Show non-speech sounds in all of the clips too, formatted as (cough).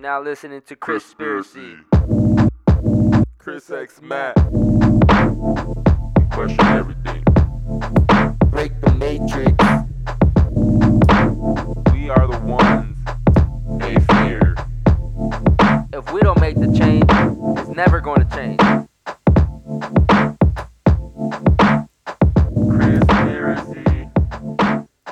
You're now listening to Chris Conspiracy. Chris X Matt. We question everything. Break the matrix. We are the ones they fear. If we don't make the change, it's never going to change. Chris Conspiracy.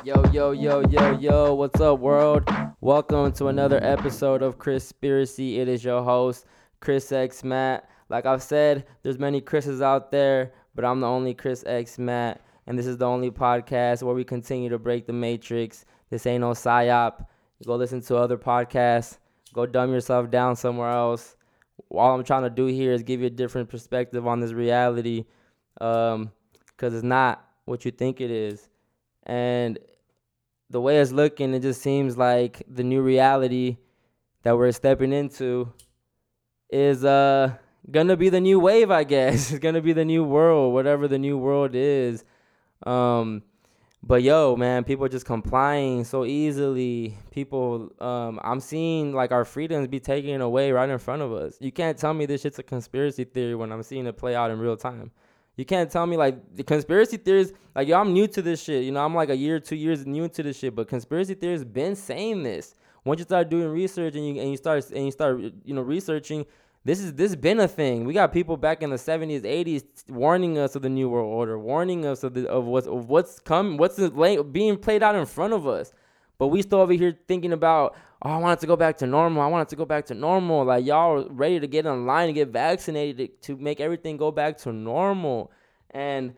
Yo, yo, yo, yo, yo, what's up, world? Welcome to another episode of Chris Conspiracy. It is your host, Chris X Matt. Like I've said, there's many Chris's out there, but I'm the only Chris X Matt, and this is the only podcast where we continue to break the matrix. This ain't no psyop. Go listen to other podcasts. Go dumb yourself down somewhere else. All I'm trying to do here is give you a different perspective on this reality, um, because it's not what you think it is, and the way it's looking, it just seems like the new reality that we're stepping into is uh gonna be the new wave, I guess. (laughs) It's gonna be the new world, whatever the new world is. Um but yo, man, people are just complying so easily. People um I'm seeing like our freedoms be taken away right in front of us. You can't tell me this shit's a conspiracy theory when I'm seeing it play out in real time. You can't tell me like the conspiracy theories. Like yo, I'm new to this shit. You know, I'm like a year, two years new to this shit. But conspiracy theories been saying this. Once you start doing research and you and you start and you start you know researching, this is this been a thing. We got people back in the 70s, 80s warning us of the new world order, warning us of the of what's of what's come, what's being played out in front of us. But we still over here thinking about, oh, I want it to go back to normal. I want it to go back to normal. Like y'all are ready to get in line and get vaccinated to to make everything go back to normal. And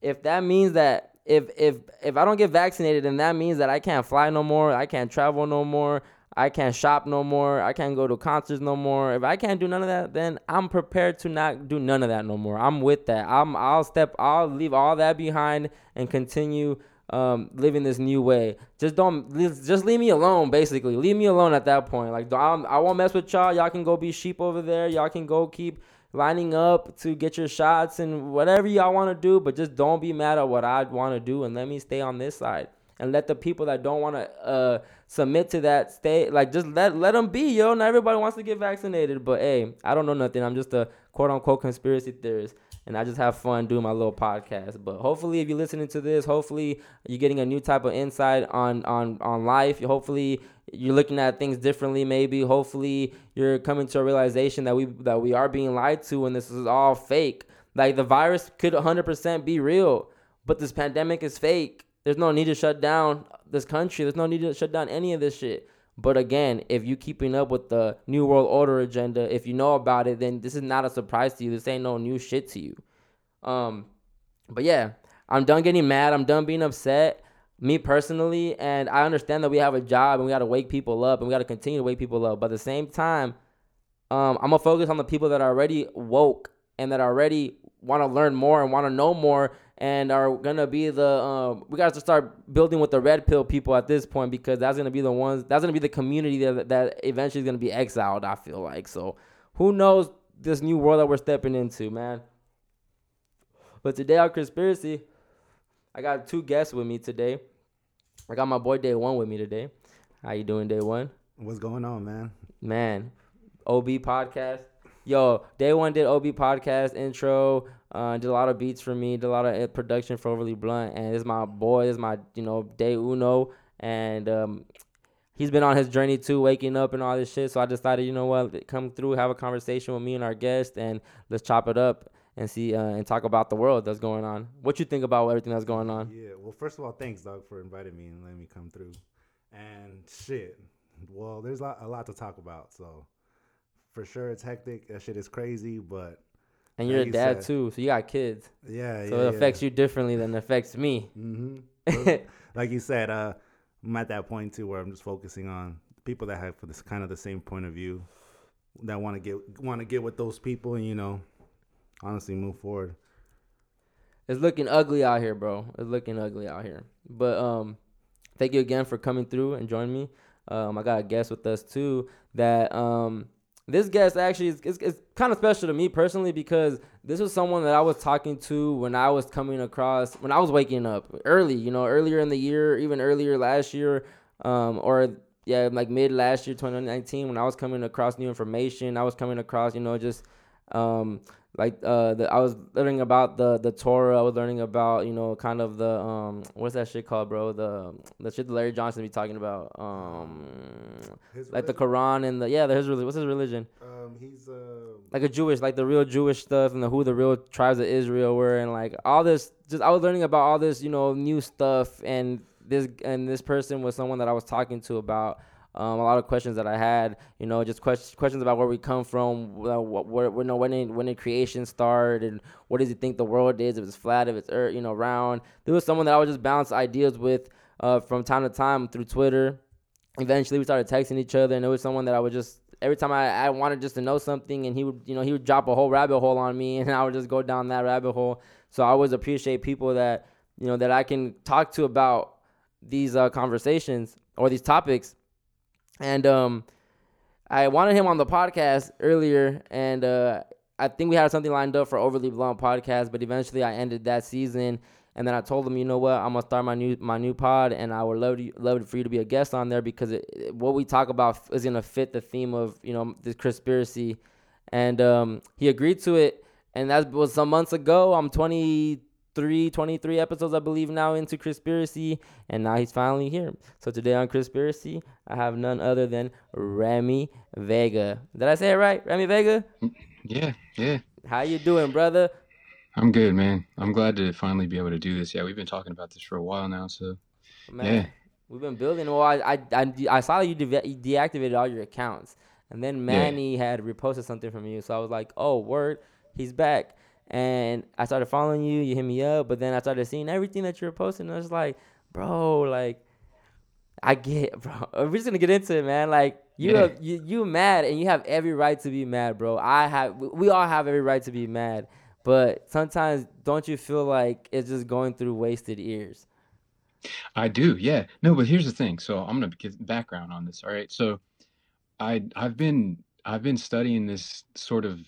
if that means that if if if I don't get vaccinated, then that means that I can't fly no more, I can't travel no more, I can't shop no more, I can't go to concerts no more. If I can't do none of that, then I'm prepared to not do none of that no more. I'm with that. I'm I'll step I'll leave all that behind and continue um, living this new way. Just don't, just leave me alone. Basically, leave me alone at that point. Like I'm, I won't mess with y'all. Y'all can go be sheep over there. Y'all can go keep lining up to get your shots and whatever y'all want to do. But just don't be mad at what I want to do and let me stay on this side. And let the people that don't want to uh, submit to that stay. Like just let let them be, yo. Not everybody wants to get vaccinated, but hey, I don't know nothing. I'm just a quote unquote conspiracy theorist and I just have fun doing my little podcast. But hopefully, if you're listening to this, hopefully you're getting a new type of insight on on on life. Hopefully, you're looking at things differently. Maybe, hopefully, you're coming to a realization that we that we are being lied to, and this is all fake. Like the virus could 100% be real, but this pandemic is fake. There's no need to shut down this country. There's no need to shut down any of this shit. But again, if you're keeping up with the New World Order agenda, if you know about it, then this is not a surprise to you. This ain't no new shit to you. Um, but yeah, I'm done getting mad. I'm done being upset. Me personally, and I understand that we have a job and we got to wake people up and we got to continue to wake people up. But at the same time, um, I'm gonna focus on the people that are already woke and that already want to learn more and want to know more and are gonna be the um, we got to start building with the red pill people at this point because that's gonna be the ones that's gonna be the community that that eventually is gonna be exiled. I feel like so. Who knows this new world that we're stepping into, man? But today on conspiracy, I got two guests with me today. I got my boy Day One with me today. How you doing, Day One? What's going on, man? Man, OB podcast. Yo, Day One did OB podcast intro. Uh, did a lot of beats for me. Did a lot of uh, production for Overly Blunt, and it's my boy. It's my you know Day Uno, and um, he's been on his journey too, waking up and all this shit. So I decided, you know what, come through, have a conversation with me and our guest, and let's chop it up and see uh, and talk about the world that's going on. What you think about everything that's going on? Yeah. Well, first of all, thanks, Doug, for inviting me and letting me come through. And shit. Well, there's a lot, a lot to talk about. So for sure, it's hectic. That shit is crazy, but. And you're like a dad said, too, so you got kids. Yeah, so yeah, it affects yeah. you differently than it affects me. Mm-hmm. (laughs) like you said, uh, I'm at that point too where I'm just focusing on people that have this kind of the same point of view, that want to get want to get with those people, and you know, honestly move forward. It's looking ugly out here, bro. It's looking ugly out here. But um, thank you again for coming through and joining me. Um, I got a guest with us too. That um, this guest actually is, is, is kind of special to me personally because this was someone that I was talking to when I was coming across when I was waking up early. You know, earlier in the year, even earlier last year, um, or yeah, like mid last year, 2019, when I was coming across new information, I was coming across, you know, just um like uh the, I was learning about the the Torah. I was learning about you know kind of the um what's that shit called, bro? The the shit that Larry Johnson be talking about. Um, His like the? Quran and the yeah, the, his religion. What's his religion? Um, he's uh. Like a Jewish, like the real Jewish stuff and the who the real tribes of Israel were and like all this. Just I was learning about all this, you know, new stuff and this and this person was someone that I was talking to about um, a lot of questions that I had, you know, just questions questions about where we come from, uh, what, what, you know, when did, when did creation start, and what does he think the world is, if it's flat, if it's earth, you know, round. There was someone that I would just bounce ideas with uh, from time to time through Twitter. Eventually, we started texting each other, and it was someone that I would just every time I, I wanted just to know something, and he would, you know, he would drop a whole rabbit hole on me, (laughs) and I would just go down that rabbit hole. So I always appreciate people that you know that I can talk to about these uh, conversations or these topics and um, I wanted him on the podcast earlier, and uh, I think we had something lined up for Overly Blunt podcast, but eventually I ended that season. And then I told him, you know what, I'm gonna start my new my new pod, and I would love to, love for you to be a guest on there because it, it- what we talk about is gonna fit the theme of you know this conspiracy. And um, he agreed to it, and that was some months ago. I'm 23, 23 episodes, I believe, now into conspiracy, and now he's finally here. So today on conspiracy, I have none other than Remy Vega. Did I say it right, Remy Vega? Mm, yeah, yeah. How you doing, brother? I'm good, man. I'm glad to finally be able to do this. Yeah, we've been talking about this for a while now, so Man, Yeah. we've been building. Well, I I, I, I saw you, de- you deactivated all your accounts, and then Manny had reposted something from you. So I was like, oh, word, he's back. And I started following you. You hit me up, but then I started seeing everything that you were posting. And I was like, bro, like, I get, (laughs) bro. We're just gonna get into it, man. Like, you Yeah. have, you you mad, and you have every right to be mad, bro. I have, we- all have every right to be mad. But sometimes, don't you feel like it's just going through wasted ears? I do. Yeah. No, but here's the thing. So I'm gonna give background on this. All right. So I I've been I've been studying this sort of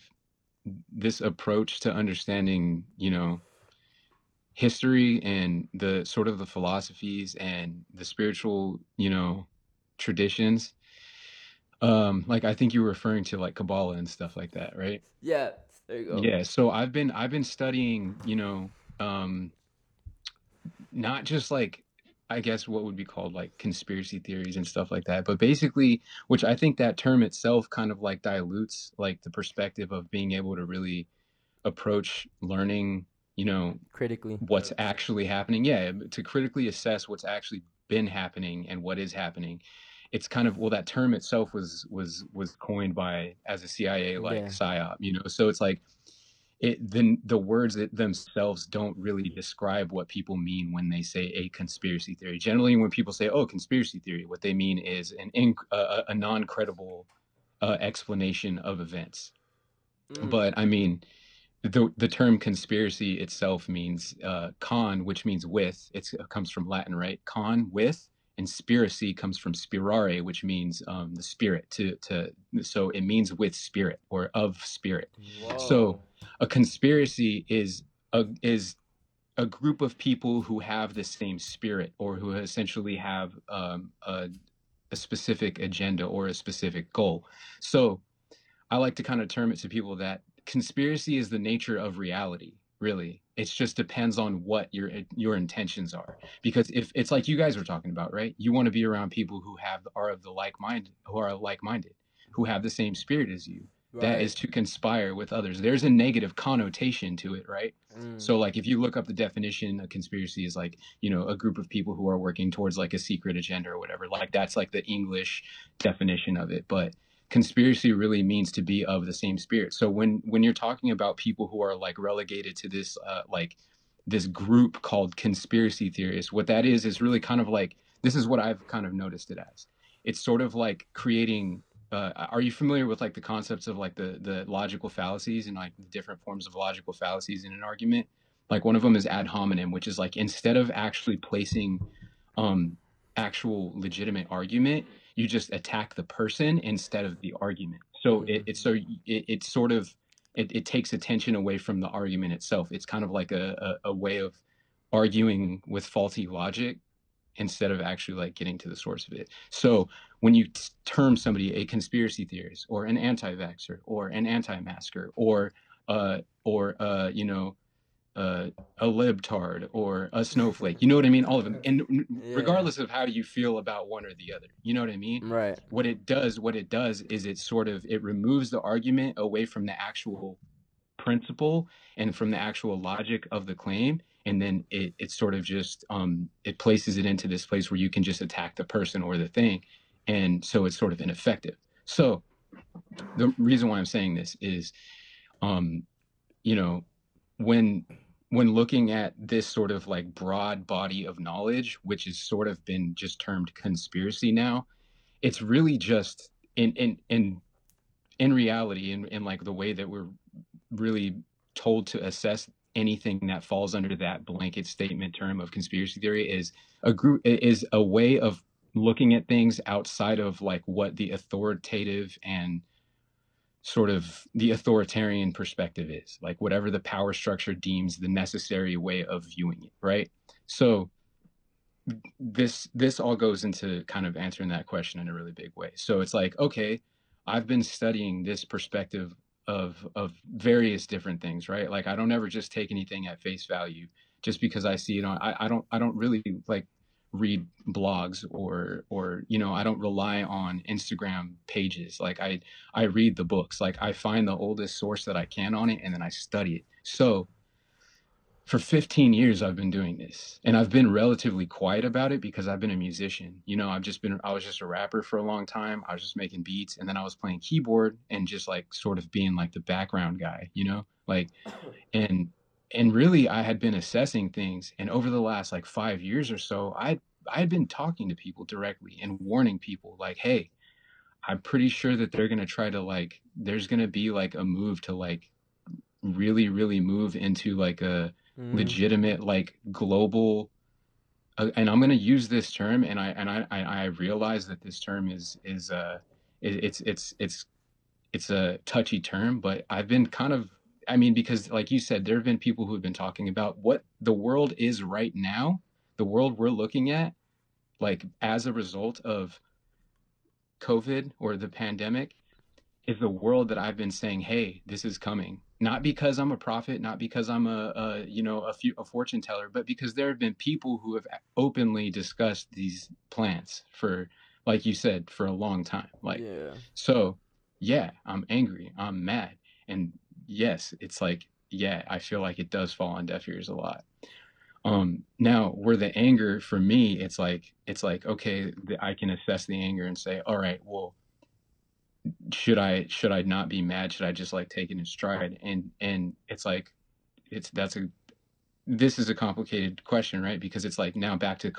this approach to understanding, you know, history and the sort of the philosophies and the spiritual, you know, traditions. Um, like I think you were referring to like Kabbalah and stuff like that, right? Yeah, there you go. Yeah, so I've been I've been studying, you know, um not just like I guess what would be called like conspiracy theories and stuff like that, but basically, which I think that term itself kind of like dilutes like the perspective of being able to really approach learning, you know, critically. what's actually happening. Yeah, to critically assess what's actually been happening and what is happening. It's kind of well, that term itself was was was coined by as a CIA like Yeah. psyop, you know. So it's like it then the words themselves don't really describe what people mean when they say a conspiracy theory. Generally, when people say "oh, conspiracy theory," what they mean is an inc- a, a- non-credible uh, explanation of events. Mm. But I mean, the the term conspiracy itself means uh, con, which means with. It's, it comes from Latin, right? Con with, and spiracy comes from spirare, which means um, the spirit. To to so it means with spirit or of spirit. So Whoa. A conspiracy is a is a group of people who have the same spirit or who essentially have um, a, a specific agenda or a specific goal. So I like to kind of term it to people that conspiracy is the nature of reality. Really, it just depends on what your your intentions are. Because if it's like you guys were talking about, right? You want to be around people who have are of the like mind, who are like minded, who have the same spirit as you. That Right. is to conspire with others. There's a negative connotation to it, right? Mm. So like if you look up the definition, a conspiracy is like, you know, a group of people who are working towards like a secret agenda or whatever. Like that's like the English definition of it. But conspiracy really means to be of the same spirit. So when when you're talking about people who are like relegated to this uh like this group called conspiracy theorists, what that is is really kind of like this is what I've kind of noticed it as. It's sort of like creating uh, are you familiar with like the concepts of like the the logical fallacies and like the different forms of logical fallacies in an argument? Like one of them is ad hominem, which is like instead of actually placing um actual legitimate argument, you just attack the person instead of the argument. So it, it's so it, it sort of it, it takes attention away from the argument itself. It's kind of like a, a, a way of arguing with faulty logic instead of actually like getting to the source of it. So when you t- term somebody a conspiracy theorist or an anti-vaxxer or an anti-masker or uh or uh you know uh, a libtard or a snowflake. You know what I mean? All of them. And Yeah. regardless of how you feel about one or the other, you know what I mean? Right. What it does, what it does is it sort of it removes the argument away from the actual principle and from the actual logic of the claim and then it, it sort of just um, it places it into this place where you can just attack the person or the thing and so it's sort of ineffective. So the reason why i'm saying this is um, you know when when looking at this sort of like broad body of knowledge which has sort of been just termed conspiracy now it's really just in in in in reality in, in like the way that we're really told to assess anything that falls under that blanket statement term of conspiracy theory is a group is a way of looking at things outside of like what the authoritative and sort of the authoritarian perspective is like whatever the power structure deems the necessary way of viewing it right? So this this all goes into kind of answering that question in a really big way. So it's like okay i've been studying this perspective of of various different things right? Like i don't ever just take anything at face value just because i see it on i, I don't i don't really like read blogs or or you know i don't rely on instagram pages like i i read the books like i find the oldest source that i can on it and then i study it so for 15 years I've been doing this and I've been relatively quiet about it because I've been a musician. You know, I've just been I was just a rapper for a long time. I was just making beats and then I was playing keyboard and just like sort of being like the background guy, you know? Like and and really I had been assessing things and over the last like 5 years or so, I I had been talking to people directly and warning people like, "Hey, I'm pretty sure that they're going to try to like there's going to be like a move to like really really move into like a Mm. legitimate like global uh, and i'm going to use this term and i and i i I realize that this term is is uh it, it's it's it's it's a touchy term but i've been kind of i mean because like you said there have been people who have been talking about what the world is right now the world we're looking at like as a result of covid or the pandemic is the world that I've been saying, "Hey, this is coming." Not because I'm a prophet, not because I'm a, a you know a, few, a fortune teller, but because there have been people who have openly discussed these plans for, like you said, for a long time. Like yeah. so, yeah, I'm angry, I'm mad, and yes, it's like yeah, I feel like it does fall on deaf ears a lot. Um, now, where the anger for me, it's like it's like okay, the, I can assess the anger and say, all right, well should I should I not be mad? Should I just like take it in stride? And and it's like it's that's a this is a complicated question, right? Because it's like now back to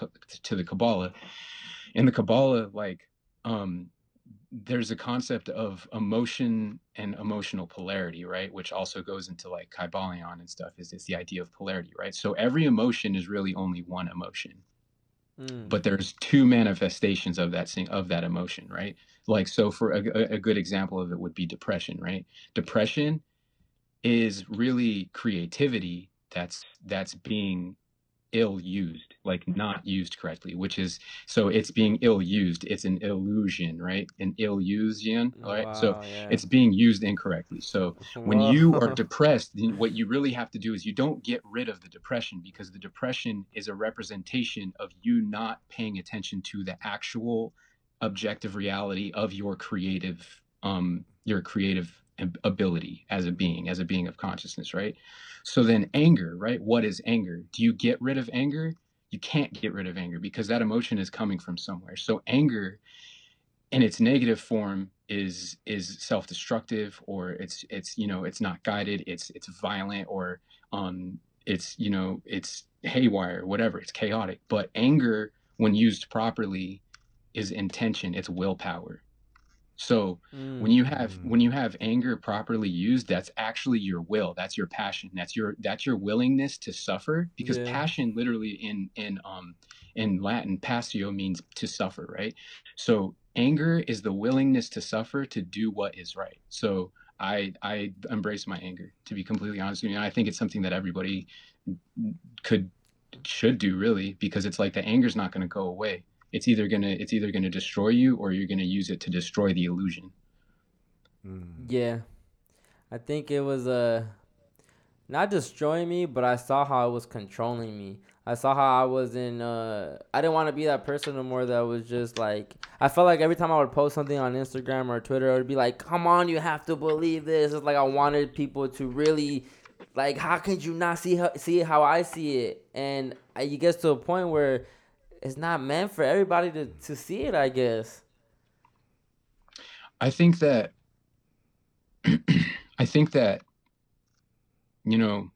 to the Kabbalah. In the Kabbalah, like um there's a concept of emotion and emotional polarity, right? Which also goes into like Kybalion and stuff. Is it's the idea of polarity, right? So every emotion is really only one emotion Mm. but there's two manifestations of that of that emotion right like so for a- a good example of it would be depression right depression is really creativity that's that's being ill used like not used correctly which is so it's being ill used it's an illusion right? An illusion all right? So yeah. it's being used incorrectly. So when you are (laughs) depressed then what you really have to do is you don't get rid of the depression because the depression is a representation of you not paying attention to the actual objective reality of your creative um your creative ability as a being as a being of consciousness right so then anger right? What is anger? Do you get rid of anger? You can't get rid of anger because that emotion is coming from somewhere. So anger in its negative form is is self-destructive or it's it's you know it's not guided it's it's violent or um it's you know it's haywire whatever it's chaotic. But anger when used properly is intention it's willpower so when you have Mm. when you have anger properly used that's actually your will that's your passion that's your that's your willingness to suffer because Yeah. passion literally in in um in latin passio means to suffer right so anger is the willingness to suffer to do what is right so i i embrace my anger to be completely honest with you and i think it's something that everybody could should do really because it's like the anger's not going to go away it's either going to it's either going to destroy you or you're going to use it to destroy the illusion Yeah, I think it was uh, not destroying me, but I saw how it was controlling me. I saw how I was in. Uh, I didn't want to be that person no more. That was just like I felt like every time I would post something on Instagram or Twitter, it would be like, "Come on, you have to believe this." It's like I wanted people to really, like, how could you not see how, see how I see it? And I, you get to a point where it's not meant for everybody to to see it. I guess. I think that (clears throat) I think that you know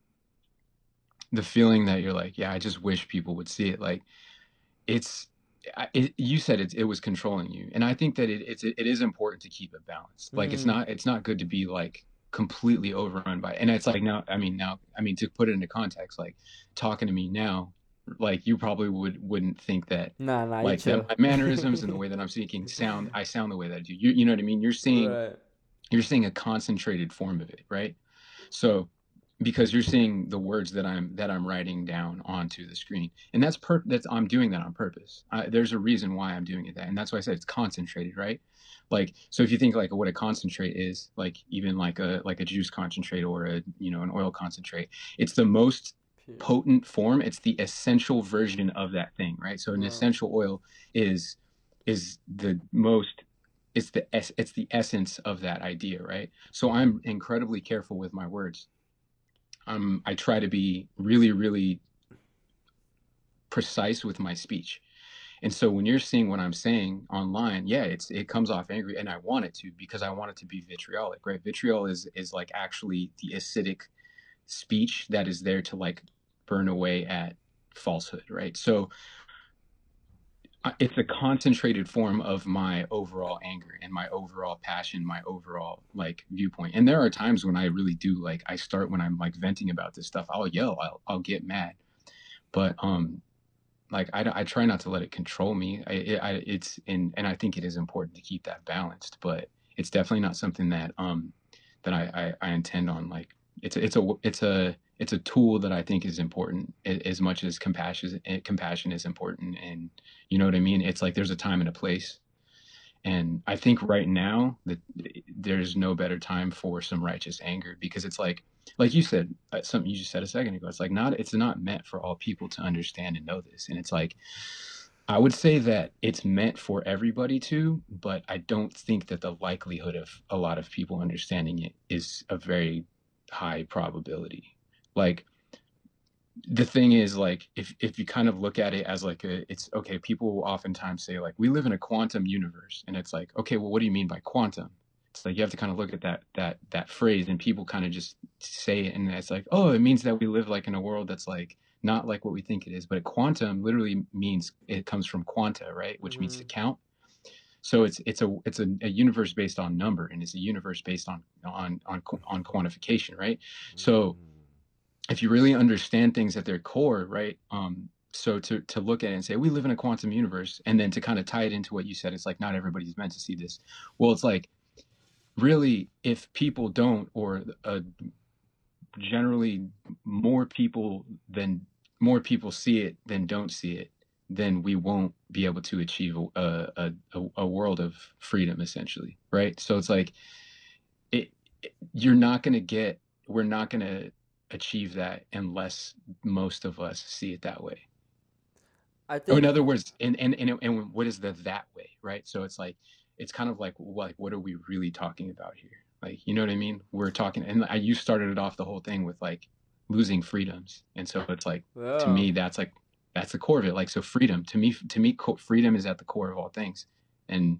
the feeling that you're like, yeah, I just wish people would see it. Like it's it, you said it, it was controlling you, and I think that it, it's it is important to keep it balanced. Like it's Mhm. not it's not good to be like completely overrun by. And it's like now, I mean now, I mean to put it into context, like talking to me now, like you probably would wouldn't think that Nah, nah, like that my mannerisms and the (laughs) way that I'm speaking sound I sound the way that I do. You you know what I mean? You're seeing Right. you're seeing a concentrated form of it, right? So because you're seeing the words that I'm that I'm writing down onto the screen, and that's per that's I'm doing that on purpose. I, there's a reason why I'm doing it that, and that's why I said it's concentrated, right? Like so, if you think like what a concentrate is, like even like a like a juice concentrate or a you know an oil concentrate, it's the most potent form. It's the essential version of that thing, right? So an Wow. essential oil is is the most it's the es- it's the essence of that idea, right? So I'm incredibly careful with my words. Um, I try to be really, really precise with my speech. And so when you're seeing what I'm saying online, yeah, it's it comes off angry, and I want it to because I want it to be vitriolic, right? Vitriol is is like actually the acidic speech that is there to like burn away at falsehood, right? So it's a concentrated form of my overall anger and my overall passion, my overall like viewpoint. And there are times when I really do like I start when I'm like venting about this stuff, I'll yell, I'll I'll get mad, but um like I, I try not to let it control me. I, I it's and and I think it is important to keep that balanced, but it's definitely not something that um that I I, I intend on like it's it's a it's a it's a tool that I think is important as much as compassion compassion is important and you know what I mean? It's like there's a time and a place. And I think right now that there's no better time for some righteous anger because it's like like you said uh, something you just said a second ago it's like not it's not meant for all people to understand and know this. And it's like I would say that it's meant for everybody to, but I don't think that the likelihood of a lot of people understanding it is a very high probability. Like the thing is like if if you kind of look at it as like a it's okay, people will oftentimes say like we live in a quantum universe and it's like, okay, well what do you mean by quantum? It's like you have to kind of look at that that that phrase and people kind of just say it and it's like, oh, it means that we live like in a world that's like not like what we think it is. But quantum literally means it comes from quanta, right? Which means to mm-hmm. count. So it's it's a it's a, a universe based on number, and it's a universe based on on on on quantification, right? So mm. If you really understand things at their core, right? Um, so to to look at it and say we live in a quantum universe, and then to kind of tie it into what you said, it's like not everybody's meant to see this. Well, it's like really if people don't, or generally more people than more people see it than don't see it, then we won't be able to achieve a a, a, a world of freedom, essentially, right? So it's like it, it you're not going to get we're not going to achieve that unless most of us see it that way. I Or think in other words, and and and, and what is the that way, right? So it's like it's kind of like like what are we really talking about here? Like you know what I mean? We're talking, and I, you started it off the whole thing with like losing freedoms, and so it's like to me that's like that's the core of it. Like so, freedom to me to me freedom is at the core of all things, and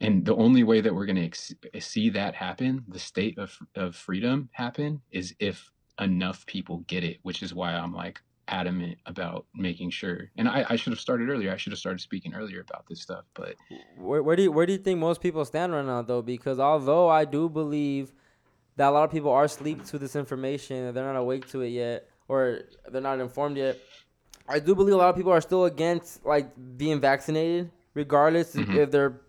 and the only way that we're going to ex- see that happen, the state of of freedom happen, is if enough people get it. Which is why I'm like adamant about making sure. And I, I should have started earlier. I should have started speaking earlier about this stuff. But Where, where do you, where do you think most people stand right now though? Because although I do believe that a lot of people are asleep to this information they're not awake to it yet or they're not informed yet, I do believe a lot of people are still against like being vaccinated, regardless Mhm. if they're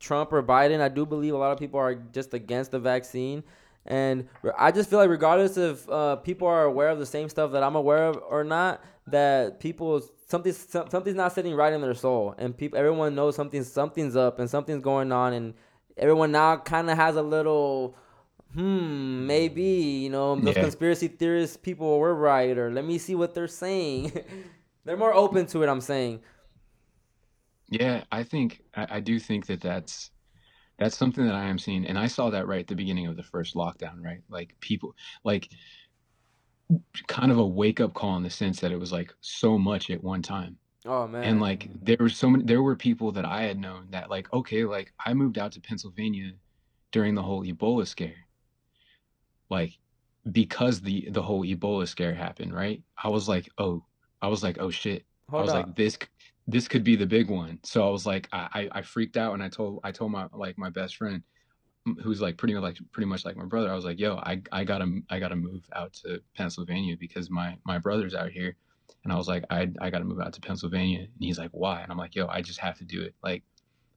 Trump or Biden. I do believe a lot of people are just against the vaccine. And I just feel like regardless if uh, people are aware of the same stuff that I'm aware of or not, that people something something's not sitting right in their soul, and people everyone knows something something's up and something's going on, and everyone now kind of has a little. Hmm, maybe you know those Yeah. conspiracy theorists people were right, or let me see what they're saying. (laughs) they're more open to it. I'm saying. Yeah, I think I, I do think that that's that's something that I am seeing, and I saw that right at the beginning of the first lockdown, right? Like people, like kind of a wake up call in the sense that it was like so much at one time, Oh man. and like there were so many, there were people that I had known that like okay, like I moved out to Pennsylvania during the whole Ebola scare, like because the the whole Ebola scare happened, right? I was like, oh, I was like, oh shit. I was up. like, this this could be the big one. So I was like, I, I I freaked out and I told I told my like my best friend, who's like pretty like pretty much like my brother. I was like, yo, I I gotta I gotta move out to Pennsylvania because my my brother's out here, and I was like, I I gotta move out to Pennsylvania, and he's like, why? And I'm like, yo, I just have to do it. Like,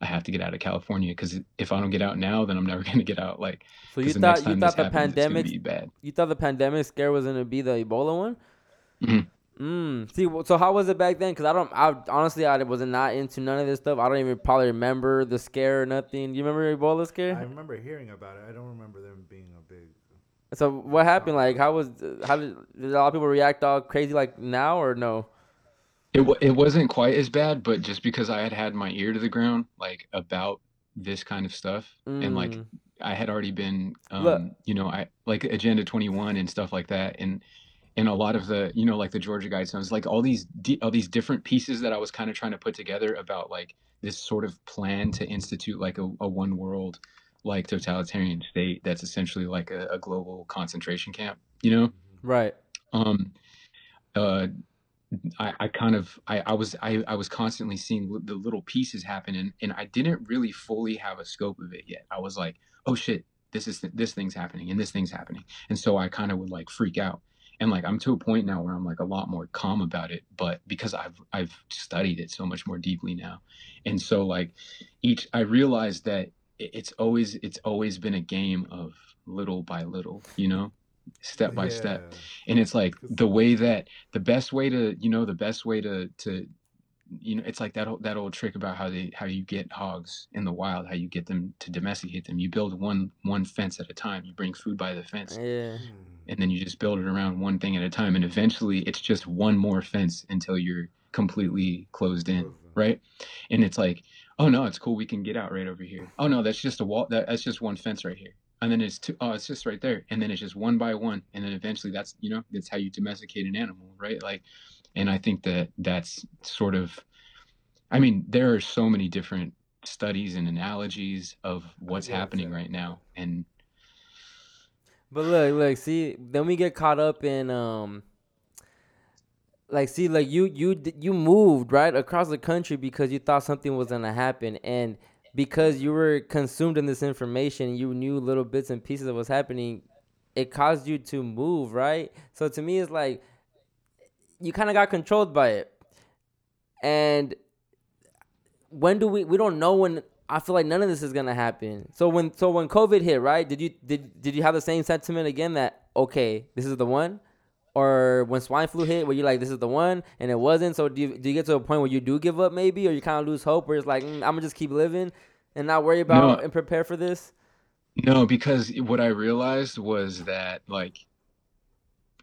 I have to get out of California because if I don't get out now, then I'm never (laughs) gonna get out. Like, so you 'cause the next thought you thought the happens, pandemic you thought the pandemic scare was gonna be the Ebola one? Mhm. Mm. See, so how was it back then? Cause I don't, I honestly, I was not into none of this stuff. I don't even probably remember the scare or nothing. You remember Ebola scare? I remember hearing about it. I don't remember them being a big. So what happened? Like, how was, how did, did a lot of people react all crazy like now or no? It wa- it wasn't quite as bad, but just because I had had my ear to the ground, like about this kind of stuff, and like Mm. I had already been, Look- um, you know, I like Agenda 21 and stuff like that, and and a lot of the, you know, like the Georgia Guidestones, like all these di- all these different pieces that I was kind of trying to put together about like this sort of plan to institute like a, a one world like totalitarian state that's essentially like a, a global concentration camp, you know Right. um uh I, I kind of I, I was I, I was constantly seeing li- the little pieces happen and, and I didn't really fully have a scope of it yet. I was like, oh shit, this is this thing's happening and this thing's happening. And so I kind of would like freak out. And like I'm to a point now where I'm like a lot more calm about it, but because I've I've studied it so much more deeply now. And so like each I realized that it's always it's always been a game of little by little, you know, step by step. And it's like the way that the best way to you know the best way to to you know it's like that old, that old trick about how they how you get hogs in the wild how you get them to domesticate them. You build one one fence at a time. You bring food by the fence. Yeah. Hmm. And then you just build it around one thing at a time and eventually it's just one more fence until you're completely closed in right? And it's like oh no it's cool we can get out right over here. Oh no that's just a wall that, that's just one fence right here. And then it's two oh it's just right there and then it's just one by one and then eventually that's you know that's how you domesticate an animal right? Like and i think that that's sort of i mean there are so many different studies and analogies of what's happening right now and But look, look, see, then we get caught up in um like see like you you you moved right across the country because you thought something was going to happen and because you were consumed in this information, you knew little bits and pieces of what's happening, it caused you to move, right? So to me it's like you kind of got controlled by it. And when do we we don't know when I feel like none of this is gonna happen. So when so when COVID hit, right? Did you did did you have the same sentiment again that okay, this is the one? Or when swine flu hit, were you like this is the one and it wasn't? So do you do you get to a point where you do give up maybe, or you kind of lose hope, where it's like mm, I'm gonna just keep living and not worry about No. and prepare for this? No, because what I realized was that like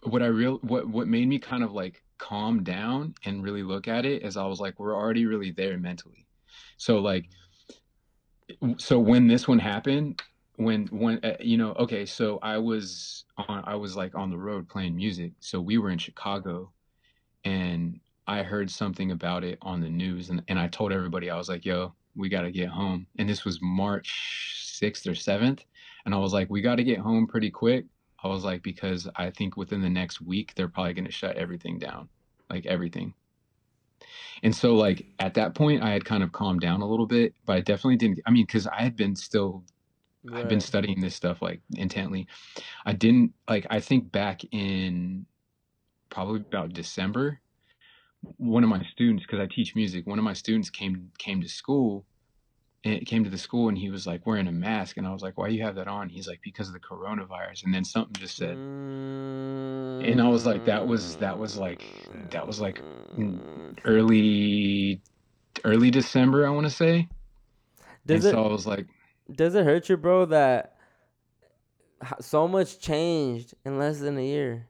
what I real what what made me kind of like calm down and really look at it is I was like we're already really there mentally. So like so when this one happened when when uh, you know okay so I was on I was like on the road playing music. So we were in Chicago and I heard something about it on the news and, and I told everybody I was like yo we got to get home and this was March 6th or 7th and I was like, we got to get home pretty quick. I was like, because I think within the next week, they're probably going to shut everything down, like everything. And so, like, at that point, I had kind of calmed down a little bit, but I definitely didn't. I mean, because I had been still, I've been studying this stuff like intently. I didn't, like, I think back in probably about December, one of my students, because I teach music, one of my students came came to school and came to the school and he was like wearing a mask and I was like, "Why you have that on?" He's like, "Because of the coronavirus." And then something just said, and I was like, "That was that was like that was like early early December, I want to say." Does and it so I was like, does it hurt you, bro, that so much changed in less than a year?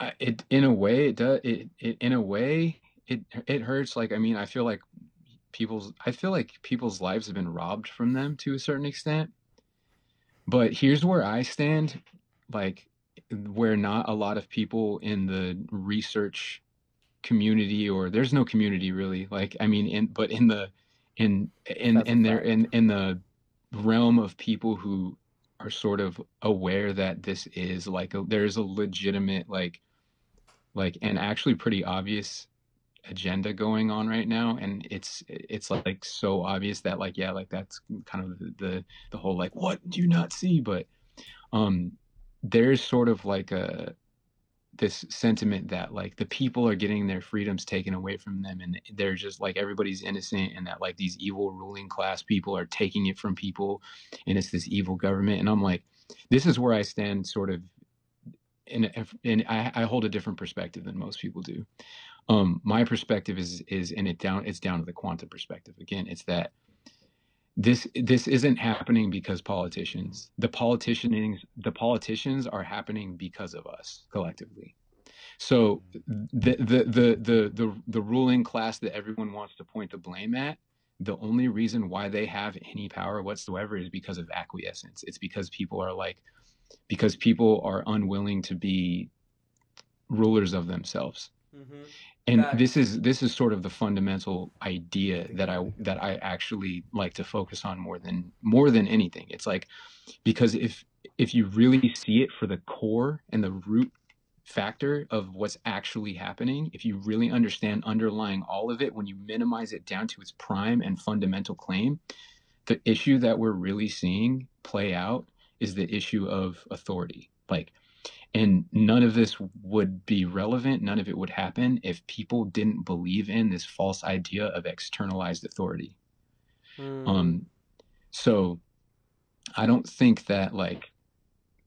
I, it in a way it does it, it in a way it it hurts like i mean i feel like people's i feel like people's lives have been robbed from them to a certain extent. But here's where i stand like where not a lot of people in the research community or there's no community really like i mean in but in the in in That's in there in in the realm of people who are sort of aware that this is like a, there's a legitimate like like and actually pretty obvious agenda going on right now and it's it's like so obvious that like yeah like that's kind of the the, the whole like what? Do you not see? But um there's sort of like a this sentiment that like the people are getting their freedoms taken away from them and they're just like everybody's innocent and that like these evil ruling class people are taking it from people and it's this evil government. And i'm like this is where i stand sort of in and I, I hold a different perspective than most people do um my perspective is is and it down it's down to the quantum perspective. Again it's that this this isn't happening because politicians the politicians the politicians are happening because of us collectively. So the the the the the, the ruling class that everyone wants to point the blame at the only reason why they have any power whatsoever is because of acquiescence. It's because people are like because people are unwilling to be rulers of themselves and this is this is sort of the fundamental idea that i that i actually like to focus on more than more than anything. It's like because if if you really see it for the core and the root factor of what's actually happening if you really understand underlying all of it when you minimize it down to its prime and fundamental claim the issue that we're really seeing play out is the issue of authority. Like and none of this would be relevant none of it would happen if people didn't believe in this false idea of externalized authority. Mm. um so i don't think that like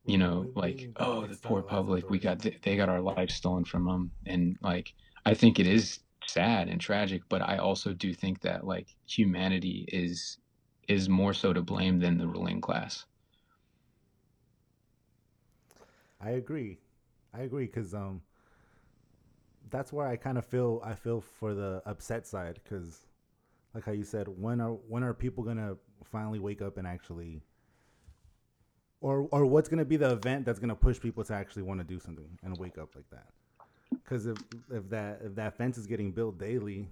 you know What do you like oh the poor public we got they got our lives stolen from them and like i think it is sad and tragic but i also do think that like humanity is is more so to blame than the ruling class I agree. I agree because um, that's where I kind of feel I feel for the upset side because, like how you said, when are when are people gonna finally wake up and actually, or or what's gonna be the event that's gonna push people to actually want to do something and wake up like that? Because if if that if that fence is getting built daily,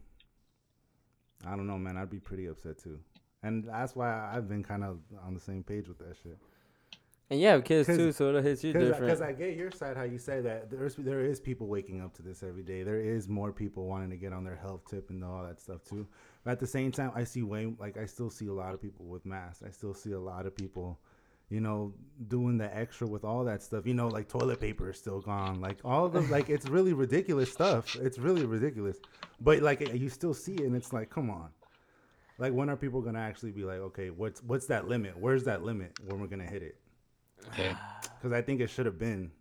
I don't know, man, I'd be pretty upset too. And that's why I've been kind of on the same page with that shit. And you have kids 'Cause- too, so it hits you Because different. I get your side, how you say that there's there is people waking up to this every day. There is more people wanting to get on their health tip and all that stuff too. But at the same time, I see way like I still see a lot of people with masks. I still see a lot of people, you know, doing the extra with all that stuff. You know, like toilet paper is still gone. Like all the like it's really ridiculous stuff. It's really ridiculous. But like you still see it, and it's like, come on. Like when are people gonna actually be like, okay, what's what's that limit? Where's that limit when we're gonna hit it? Yeah. Because I think it should have been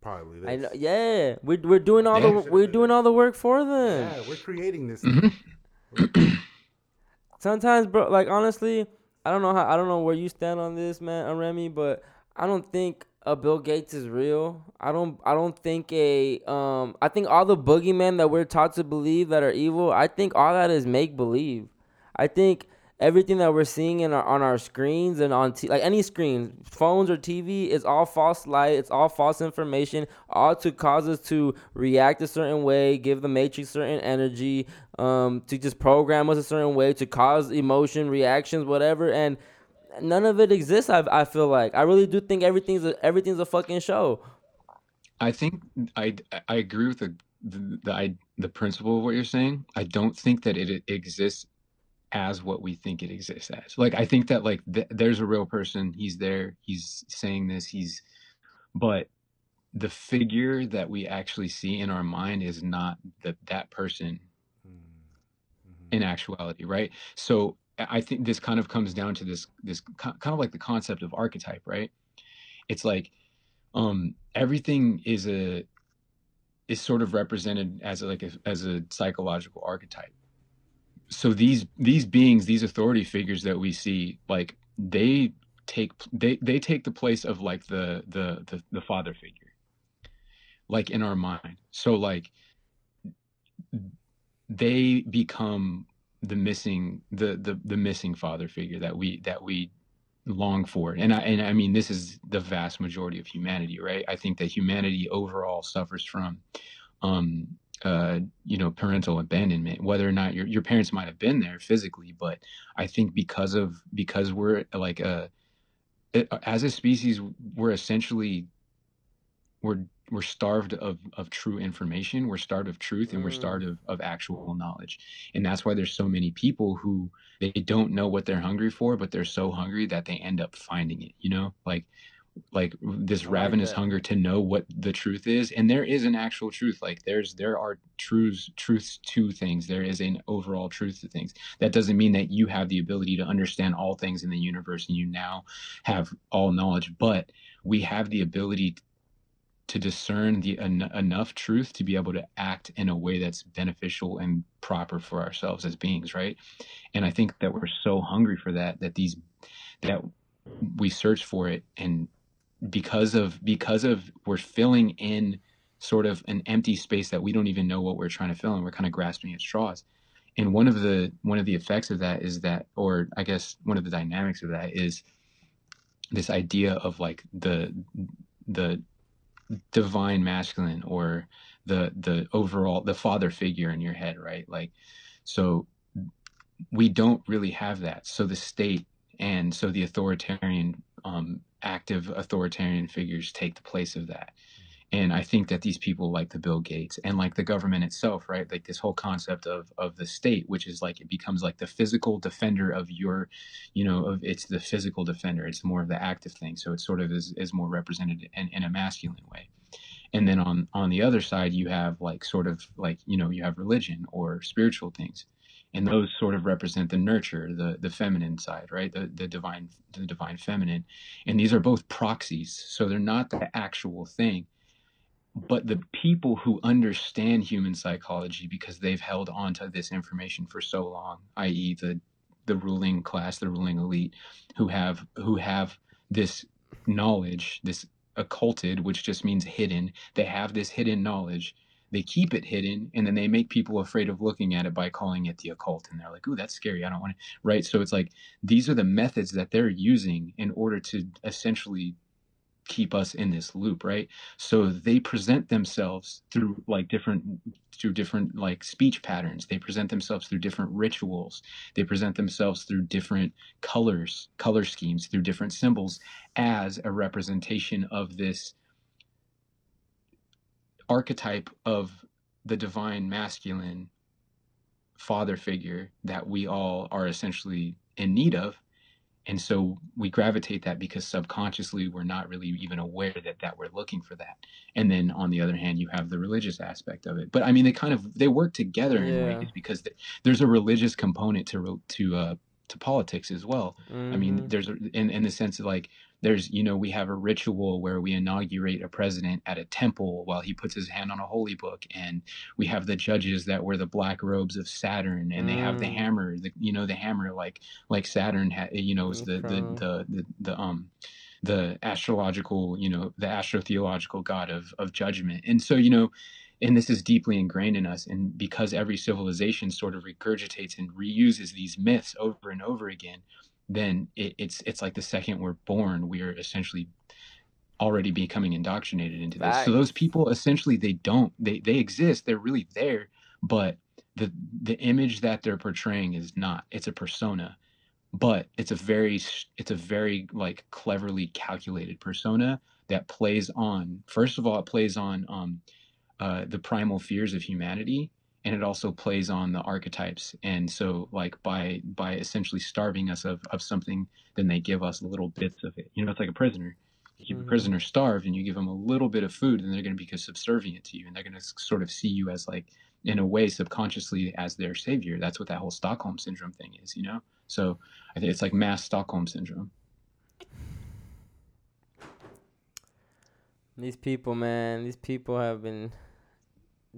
probably this. I know, yeah, we're we're doing all Yeah. the we're doing all the work for them. Yeah, we're creating this. Mhm. Sometimes, bro, like honestly, I don't know how I don't know where you stand on this, man, uh, Remy, but I don't think a Bill Gates is real. I don't I don't think a um I think all the boogeymen that we're taught to believe that are evil, I think all that is make believe. I think everything that we're seeing in our, on our screens and on t- like any screen, phones or TV, is all false light. It's all false information, all to cause us to react a certain way, give the matrix certain energy, um, to just program us a certain way, to cause emotion, reactions, whatever. And none of it exists. I, I feel like I really do think everything's a, everything's a fucking show. I think I I agree with the the the, I, the principle of what you're saying. I don't think that it exists as what we think it exists as. Like I think that like th- there's a real person. He's there. He's saying this. He's but the figure that we actually see in our mind is not the, that person Mm-hmm. in actuality, right? So I think this kind of comes down to this this kind of like the concept of archetype, right? It's like um everything is a is sort of represented as a, like a, as a psychological archetype. So these these beings, these authority figures that we see, like they take they they take the place of like the the the, the father figure, like in our mind. So like they become the missing the the the missing father figure that we that we long for and i and i mean this is the vast majority of humanity right i think that humanity overall suffers from um uh you know parental abandonment whether or not your your parents might have been there physically but i think because of because we're like a as a species we're essentially we're we're starved of of true information we're starved of truth and we're Mm. starved of, of actual knowledge and that's why there's so many people who they don't know what they're hungry for but they're so hungry that they end up finding it you know like like this like ravenous that. hunger to know what the truth is and there is an actual truth like there's there are truths truths to things there is an overall truth to things that doesn't mean that you have the ability to understand all things in the universe and you now have all knowledge but we have the ability to discern the en- enough truth to be able to act in a way that's beneficial and proper for ourselves as beings right and i think that we're so hungry for that that these that we search for it and because of because of we're filling in sort of an empty space that we don't even know what we're trying to fill in. We're kind of grasping at straws. And one of the one of the effects of that is that or i guess one of the dynamics of that is this idea of like the the divine masculine or the the overall the father figure in your head right? Like so we don't really have that. So the state and so the authoritarian um active authoritarian figures take the place of that. And i think that these people like the bill gates and like the government itself right? Like this whole concept of of the state which is like it becomes like the physical defender of your you know of it's the physical defender. It's more of the active thing. So it sort of is, is more represented in, in a masculine way. And then on on the other side you have like sort of like you know you have religion or spiritual things and those sort of represent the nurture the the feminine side right? The the divine the divine feminine. And these are both proxies so they're not the actual thing. But the people who understand human psychology because they've held on to this information for so long i.e. the the ruling class the ruling elite who have who have this knowledge this occulted which just means hidden. They have this hidden knowledge they keep it hidden and then they make people afraid of looking at it by calling it the occult and they're like ooh that's scary i don't want to right? So it's like these are the methods that they're using in order to essentially keep us in this loop right? So they present themselves through like different through different like speech patterns. They present themselves through different rituals. They present themselves through different colors color schemes through different symbols as a representation of this archetype of the divine masculine father figure that we all are essentially in need of and so we gravitate that because subconsciously we're not really even aware that that we're looking for that and then on the other hand you have the religious aspect of it but i mean they kind of they work together in Yeah. because th- there's a religious component to to uh to politics as well I mean, Mhm. there's a, in in the sense of like there's you know we have a ritual where we inaugurate a president at a temple while he puts his hand on a holy book, and we have the judges that wear the black robes of Saturn, and they have the Mm. hammer, the you know the hammer like like Saturn had you know is the, the the the the um the astrological you know the astrotheological god of of judgment, and so you know and this is deeply ingrained in us and because every civilization sort of regurgitates and reuses these myths over and over again then it, it's it's like the second we're born we're essentially already becoming indoctrinated into this. So those people essentially they don't they they exist they're really there but the the image that they're portraying is not. It's a persona but it's a very it's a very like cleverly calculated persona that plays on first of all it plays on um uh, the primal fears of humanity and it also plays on the archetypes and so like by by essentially starving us of, of something then they give us little bits of it you know it's like a prisoner you keep Mhm. a prisoner starved and you give them a little bit of food and they're going to become subservient to you and they're going to sort of see you as like in a way subconsciously as their savior. That's what that whole Stockholm syndrome thing is, you know. So I think it's like mass Stockholm syndrome. These people, man, these people have been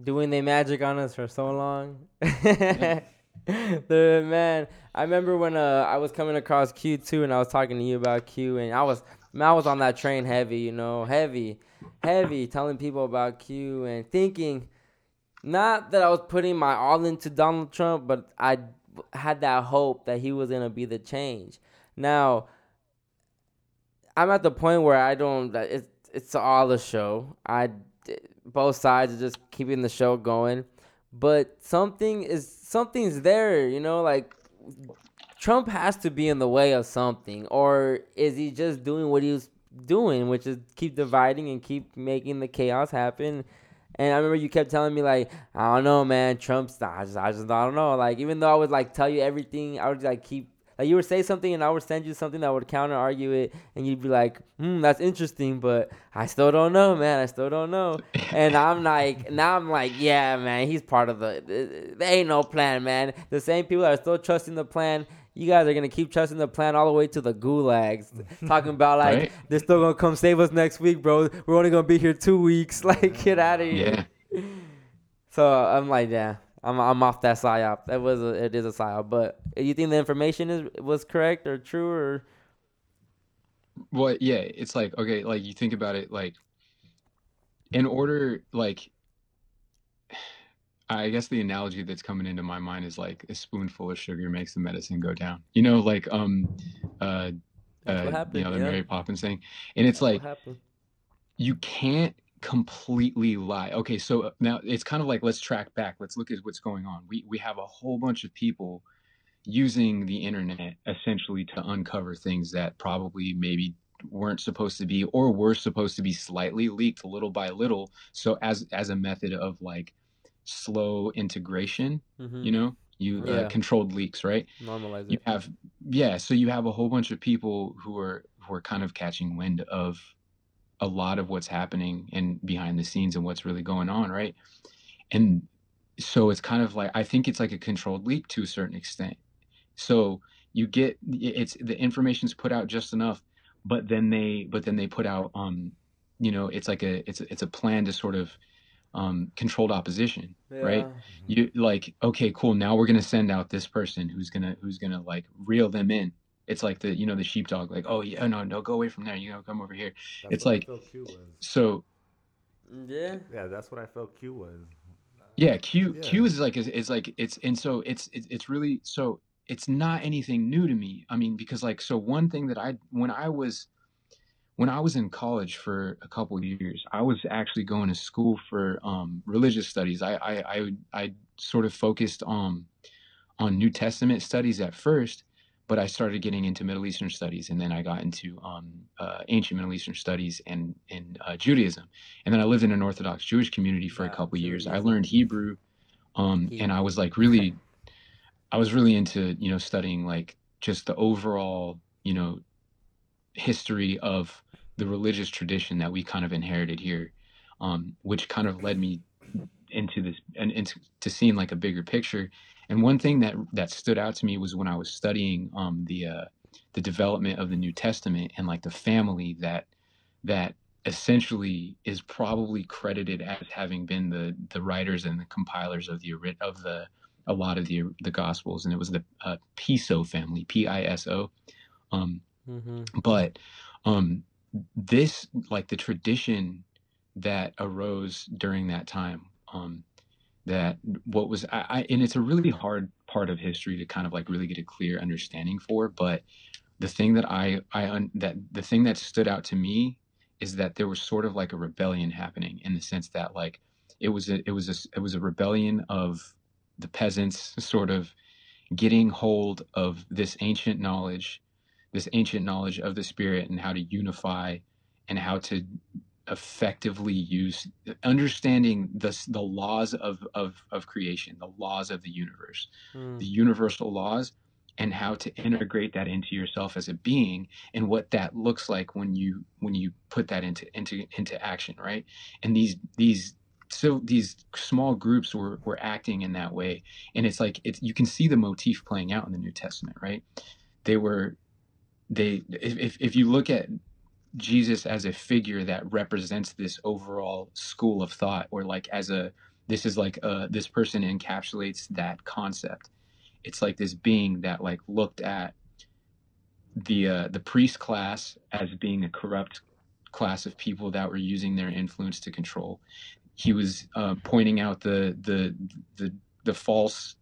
doing their magic on us for so long. (laughs) the man, I remember when uh, I was coming across Q two and I was talking to you about Q and I was man, I was on that train heavy, you know, heavy, heavy, telling people about Q and thinking not that I was putting my all into Donald Trump, but I had that hope that he was gonna be the change. Now, I'm at the point where I don't. It's it's all a show. I both sides are just keeping the show going, but something is something's there. You know, like Trump has to be in the way of something, or is he just doing what he was doing, which is keep dividing and keep making the chaos happen? And I remember you kept telling me like, I don't know, man, Trump's. I just, I just, I don't know. Like, even though I would like tell you everything, I would like keep like you would say something and I would send you something that would counter argue it, and you'd be like, "Hmm, that's interesting," but I still don't know, man. I still don't know. and I'm like, (laughs) now I'm like, yeah, man, he's part of the. There ain't no plan, man. The same people that are still trusting the plan. You guys are gonna keep trusting the plan all the way to the gulags, talking about like Right. they're still gonna come save us next week, bro. We're only gonna be here two weeks. (laughs) Like, get out of here. Yeah. So I'm like, yeah, I'm I'm off that psyop. That was a, it is a psyop. But you think the information is was correct or true or Well, yeah, it's like okay, like you think about it, like in order, like I guess the analogy that's coming into my mind is like a spoonful of sugar makes the medicine go down. You know, like um, uh, That's uh, happened, you know, the yeah. Mary Poppins thing, and it's like you can't completely lie. Okay, so uh, now it's kind of like let's track back. Let's look at what's going on. We we have a whole bunch of people using the internet essentially to uncover things that probably maybe weren't supposed to be or were supposed to be slightly leaked little by little so as as a method of like slow integration Mhm. you know you Yeah. uh, controlled leaks right Normalize you have yeah so you have a whole bunch of people who are who are kind of catching wind of a lot of what's happening and behind the scenes and what's really going on right? And so it's kind of like i think it's like a controlled leak to a certain extent. So you get it's the information's put out just enough but then they but then they put out um you know it's like a it's a, it's a plan to sort of um controlled opposition right? You like okay cool now we're gonna send out this person who's gonna who's gonna like reel them in it's like the you know the sheepdog like oh yeah no no go away from there you know come over here That's It's like- felt Q was. so Yeah. Yeah, that's what I felt Q was. yeah q Yeah. q is like is, is like it's and so it's it's it's really so it's not anything new to me i mean because like so one thing that i when i was when i was in college for a couple of years i was actually going to school for um religious studies i i i, I sort of focused on on new testament studies at first but i started getting into middle eastern studies and then i got into um uh, ancient middle eastern studies and and uh, judaism. And then i lived in an orthodox jewish community for a couple years. i learned hebrew um and i was like really i was really into you know studying like just the overall you know history of the religious tradition that we kind of inherited here um which kind of led me into this and into to seeing like a bigger picture. And one thing that that stood out to me was when i was studying um the uh the development of the new testament and like the family that that essentially is probably credited as having been the the writers and the compilers of the of the a lot of the the gospels. And it was the uh, piso family p-i-s-o um Mm-hmm. but um this like the tradition that arose during that time um that what was I, I and it's a really hard part of history to kind of like really get a clear understanding for but the thing that i i that the thing that stood out to me is that there was sort of like a rebellion happening in the sense that like it was a it was a it was a rebellion of the peasants (laughs) sort of getting hold of this ancient knowledge this ancient knowledge of the spirit and how to unify and how to effectively use understanding the, the laws of, of, of creation the laws of the universe Mm. the universal laws and how to integrate that into yourself as a being and what that looks like when you when you put that into into into action right? And these these so these small groups were were acting in that way. And it's like it's you can see the motif playing out in the new testament right? They were they if, if, if you look at jesus as a figure that represents this overall school of thought or like as a this is like uh this person encapsulates that concept. It's like this being that like looked at the uh the priest class as being a corrupt class of people that were using their influence to control. He was uh, pointing out the the the the false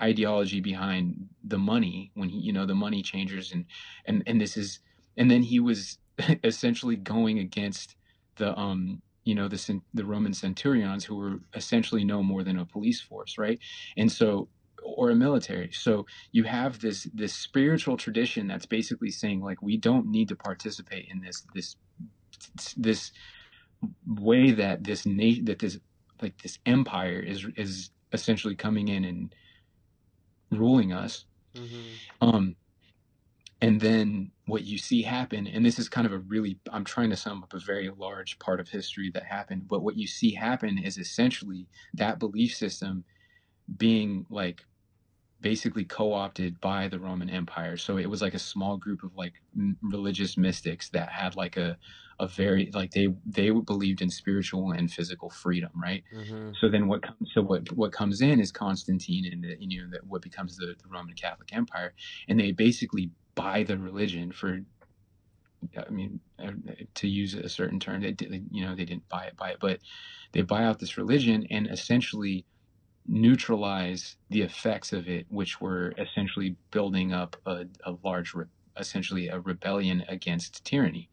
ideology behind the money when he you know the money changers and and and this is and then he was (laughs) essentially going against the um you know the the Roman centurions who were essentially no more than a police force right? And so or a military. So you have this this spiritual tradition that's basically saying like we don't need to participate in this this this way that this nation that this like this empire is is essentially coming in and ruling us. Mm-hmm. um and then what you see happen and this is kind of a really i'm trying to sum up a very large part of history that happened but what you see happen is essentially that belief system being like basically co-opted by the roman empire so it was like a small group of like m- religious mystics that had like a a very like they they believed in spiritual and physical freedom right Mm-hmm. so then what comes so what what comes in is Constantine and the, you know that what becomes the, the Roman Catholic Empire and they basically buy the religion for I mean uh, to use a certain term they did you know they didn't buy it buy it but they buy out this religion and essentially neutralize the effects of it which were essentially building up a, a large re- essentially a rebellion against tyranny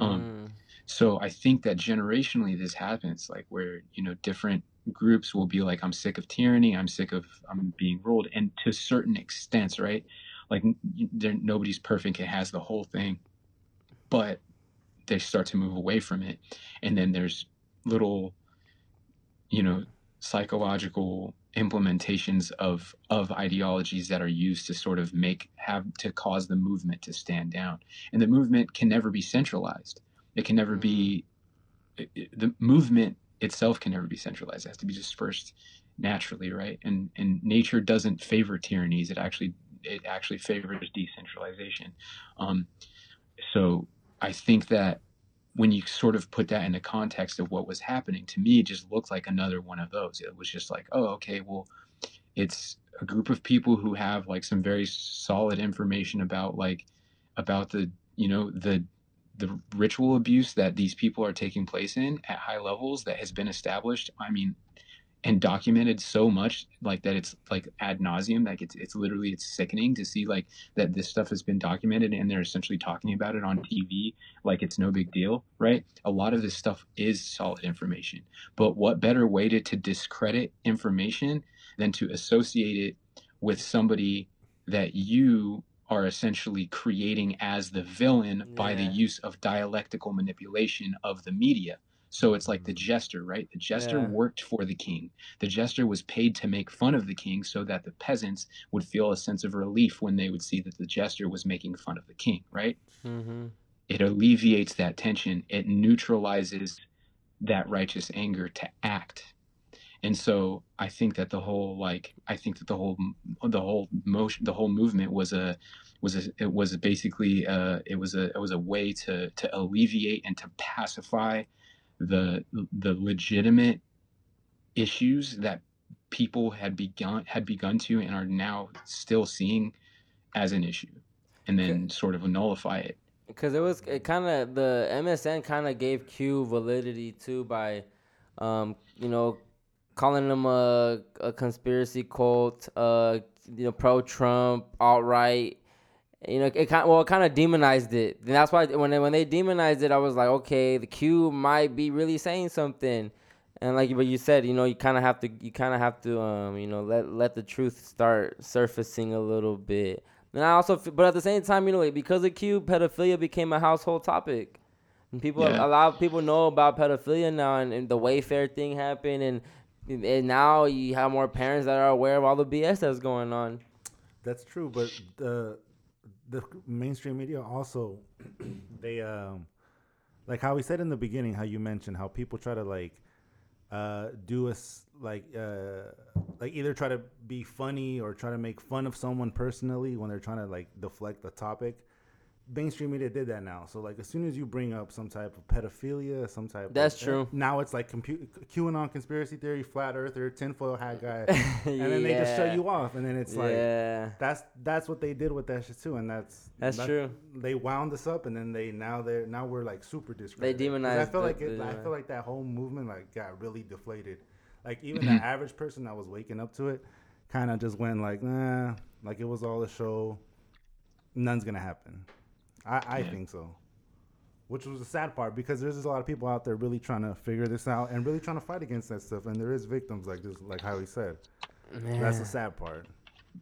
Um, Mm-hmm. so I think that generationally this happens, like where you know different groups will be like, "I'm sick of tyranny. I'm sick of I'm being ruled," and to certain extents, right? Like there, nobody's perfect; it has the whole thing, but they start to move away from it, and then there's little, you know, psychological implementations of of ideologies that are used to sort of make have to cause the movement to stand down. And the movement can never be centralized. It can never be mm-hmm. it- the movement itself can never be centralized. It has to be dispersed naturally right? And and nature doesn't favor tyrannies. It actually it actually favors decentralization. Um so i think that when you sort of put that in the context of what was happening to me it just looked like another one of those. It was just like oh okay well it's a group of people who have like some very solid information about like about the you know the the ritual abuse that these people are taking place in at high levels that has been established. I mean and documented so much like that it's like ad nauseum like it's it's literally it's sickening to see like that this stuff has been documented and they're essentially talking about it on tv like it's no big deal right? A lot of this stuff is solid information but what better way to, to discredit information than to associate it with somebody that you are essentially creating as the villain by the use of dialectical manipulation of the media so it's like the jester right? The jester Yeah. worked for the king. The jester was paid to make fun of the king so that the peasants would feel a sense of relief when they would see that the jester was making fun of the king right? Mm-hmm. it alleviates that tension. It neutralizes that righteous anger to act. And so i think that the whole like i think that the whole the whole motion the whole movement was a was a, it was basically uh it was a it was a way to to alleviate and to pacify the the legitimate issues that people had begun had begun to and are now still seeing as an issue and then sort of nullify it because it was it kind of the MSM kind of gave Q validity too by, um, you know, calling them a, a conspiracy cult, uh, you know, pro Trump, alt right. You know, it kind well, it kind of demonized it. And that's why when they, when they demonized it, I was like, okay, the Q might be really saying something. And like what you said, you know, you kind of have to, you kind of have to, um, you know, let let the truth start surfacing a little bit. And I also, but at the same time, you know, like, because of Q, pedophilia became a household topic. And people, Yeah. a lot of people know about pedophilia now, and, and the Wayfair thing happened, and and now you have more parents that are aware of all the BS that's going on. That's true, but the the mainstream media also (clears throat) they um like how we said in the beginning, how you mentioned how people try to like uh, do us like uh, like either try to be funny or try to make fun of someone personally when they're trying to like deflect the topic. Mainstream media did that now. So like as soon as you bring up some type of pedophilia, some type of That's of, eh, true. Now it's like compu- QAnon conspiracy theory, flat earther, tinfoil hat (laughs) guy, and then they just shut you off, and then it's like yeah, that's that's what they did with that shit too, and that's That's true. They wound us up, and then they now they're now we're like super discredited. They demonized I feel the- like it, the- I feel like that whole movement like got really deflated. Like even the (clears throat) average person that was waking up to it, kind of just went like, nah, like it was all a show. None's gonna happen. I I Yeah. think so. Which was the sad part because there's just a lot of people out there really trying to figure this out and really trying to fight against that stuff, and there is victims like this, like how he said. That's the sad part.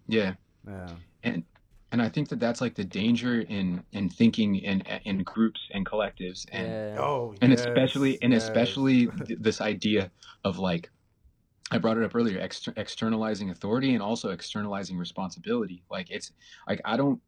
Yeah. Yeah. and and I think that that's like the danger in in thinking in in groups and collectives and yeah. Oh, and yes, especially and yes. especially th- this idea of like I brought it up earlier exter- externalizing authority and also externalizing responsibility like it's like I don't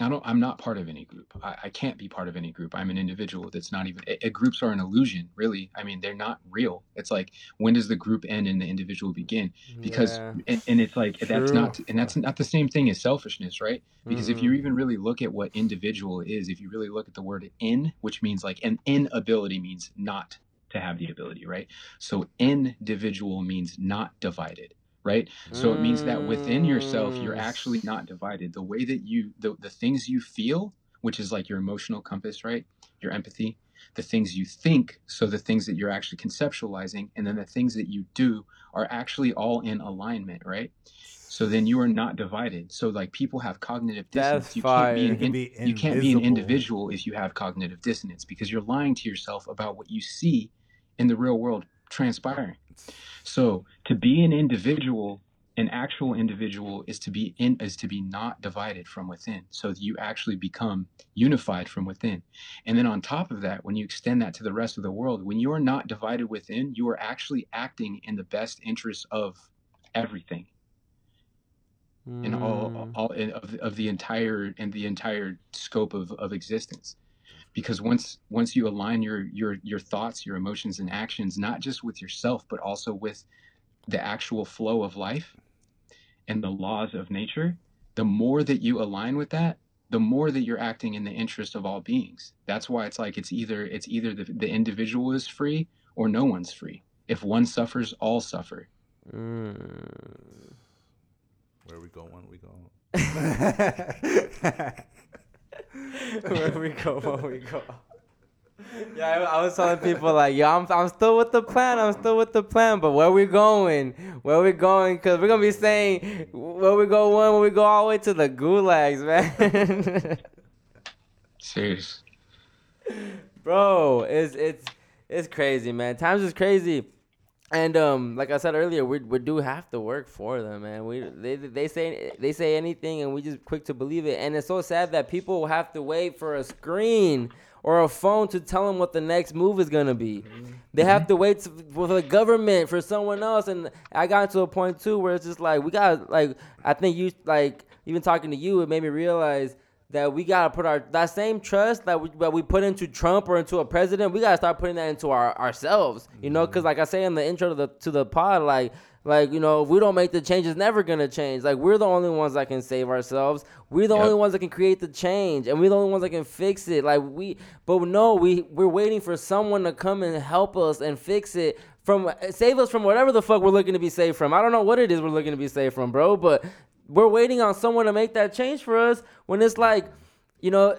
I don't I'm not part of any group. I, I can't be part of any group. I'm an individual that's not even a, a groups are an illusion really. I mean they're not real. It's like when does the group end and the individual begin? Because Yeah. and, and it's like that's not and that's not the same thing as selfishness right? Because if you Mhm. even really look at what individual is if you really look at the word in which means like an inability means not to have the ability right? So individual means not divided right? So it means that within yourself you're Mm. actually not divided. The way that you the, the things you feel which is like your emotional compass right? Your empathy the things you think so the things that you're actually conceptualizing and then the things that you do are actually all in alignment right? So then you are not divided. So like people have cognitive dissonance. That's you can't be an You can in- be you can't be an individual if you have cognitive dissonance because you're lying to yourself about what you see in the real world transpiring so to be an individual an actual individual is to be in is to be not divided from within. So that you actually become unified from within. And then on top of that when you extend that to the rest of the world when you are not divided within you are actually acting in the best interest of everything. In all, Mm. all in, of, of the entire and the entire scope of, of existence because once once you align your your your thoughts your emotions and actions not just with yourself but also with the actual flow of life and the laws of nature the more that you align with that the more that you're acting in the interest of all beings that's why it's like it's either it's either the, the individual is free or no one's free if one suffers all suffer Mm. Where we go, when we go. (laughs) (laughs) (laughs) where we go, where we go. Yeah, I, I was telling people like, yo, I'm, I'm still with the plan. I'm still with the plan, but where we going? Where we going? Cause we're gonna be saying where we go when when we go all the way to the gulags, man. (laughs) serious Bro, it's it's it's crazy, man. Times is crazy. And um, like I said earlier, we we do have to work for them, man. We they they say they say anything, and we just quick to believe it. And it's so sad that people have to wait for a screen or a phone to tell them what the next move is gonna be. They have to wait to, for the government for someone else. And I got to a point too where it's just like we got like I think you like even talking to you, it made me realize that we gotta put our that same trust that we that we put into Trump or into a president, we gotta start putting that into our ourselves. You know, mm-hmm. because like I say in the intro to the to the pod, like like you know, if we don't make the change, it's never gonna change. Like we're the only ones that can save ourselves. We're the Yep. only ones that can create the change, and we're the only ones that can fix it. Like we, but no, we we're waiting for someone to come and help us and fix it from save us from whatever the fuck we're looking to be saved from. I don't know what it is we're looking to be saved from, bro, but we're waiting on someone to make that change for us when it's like, you know,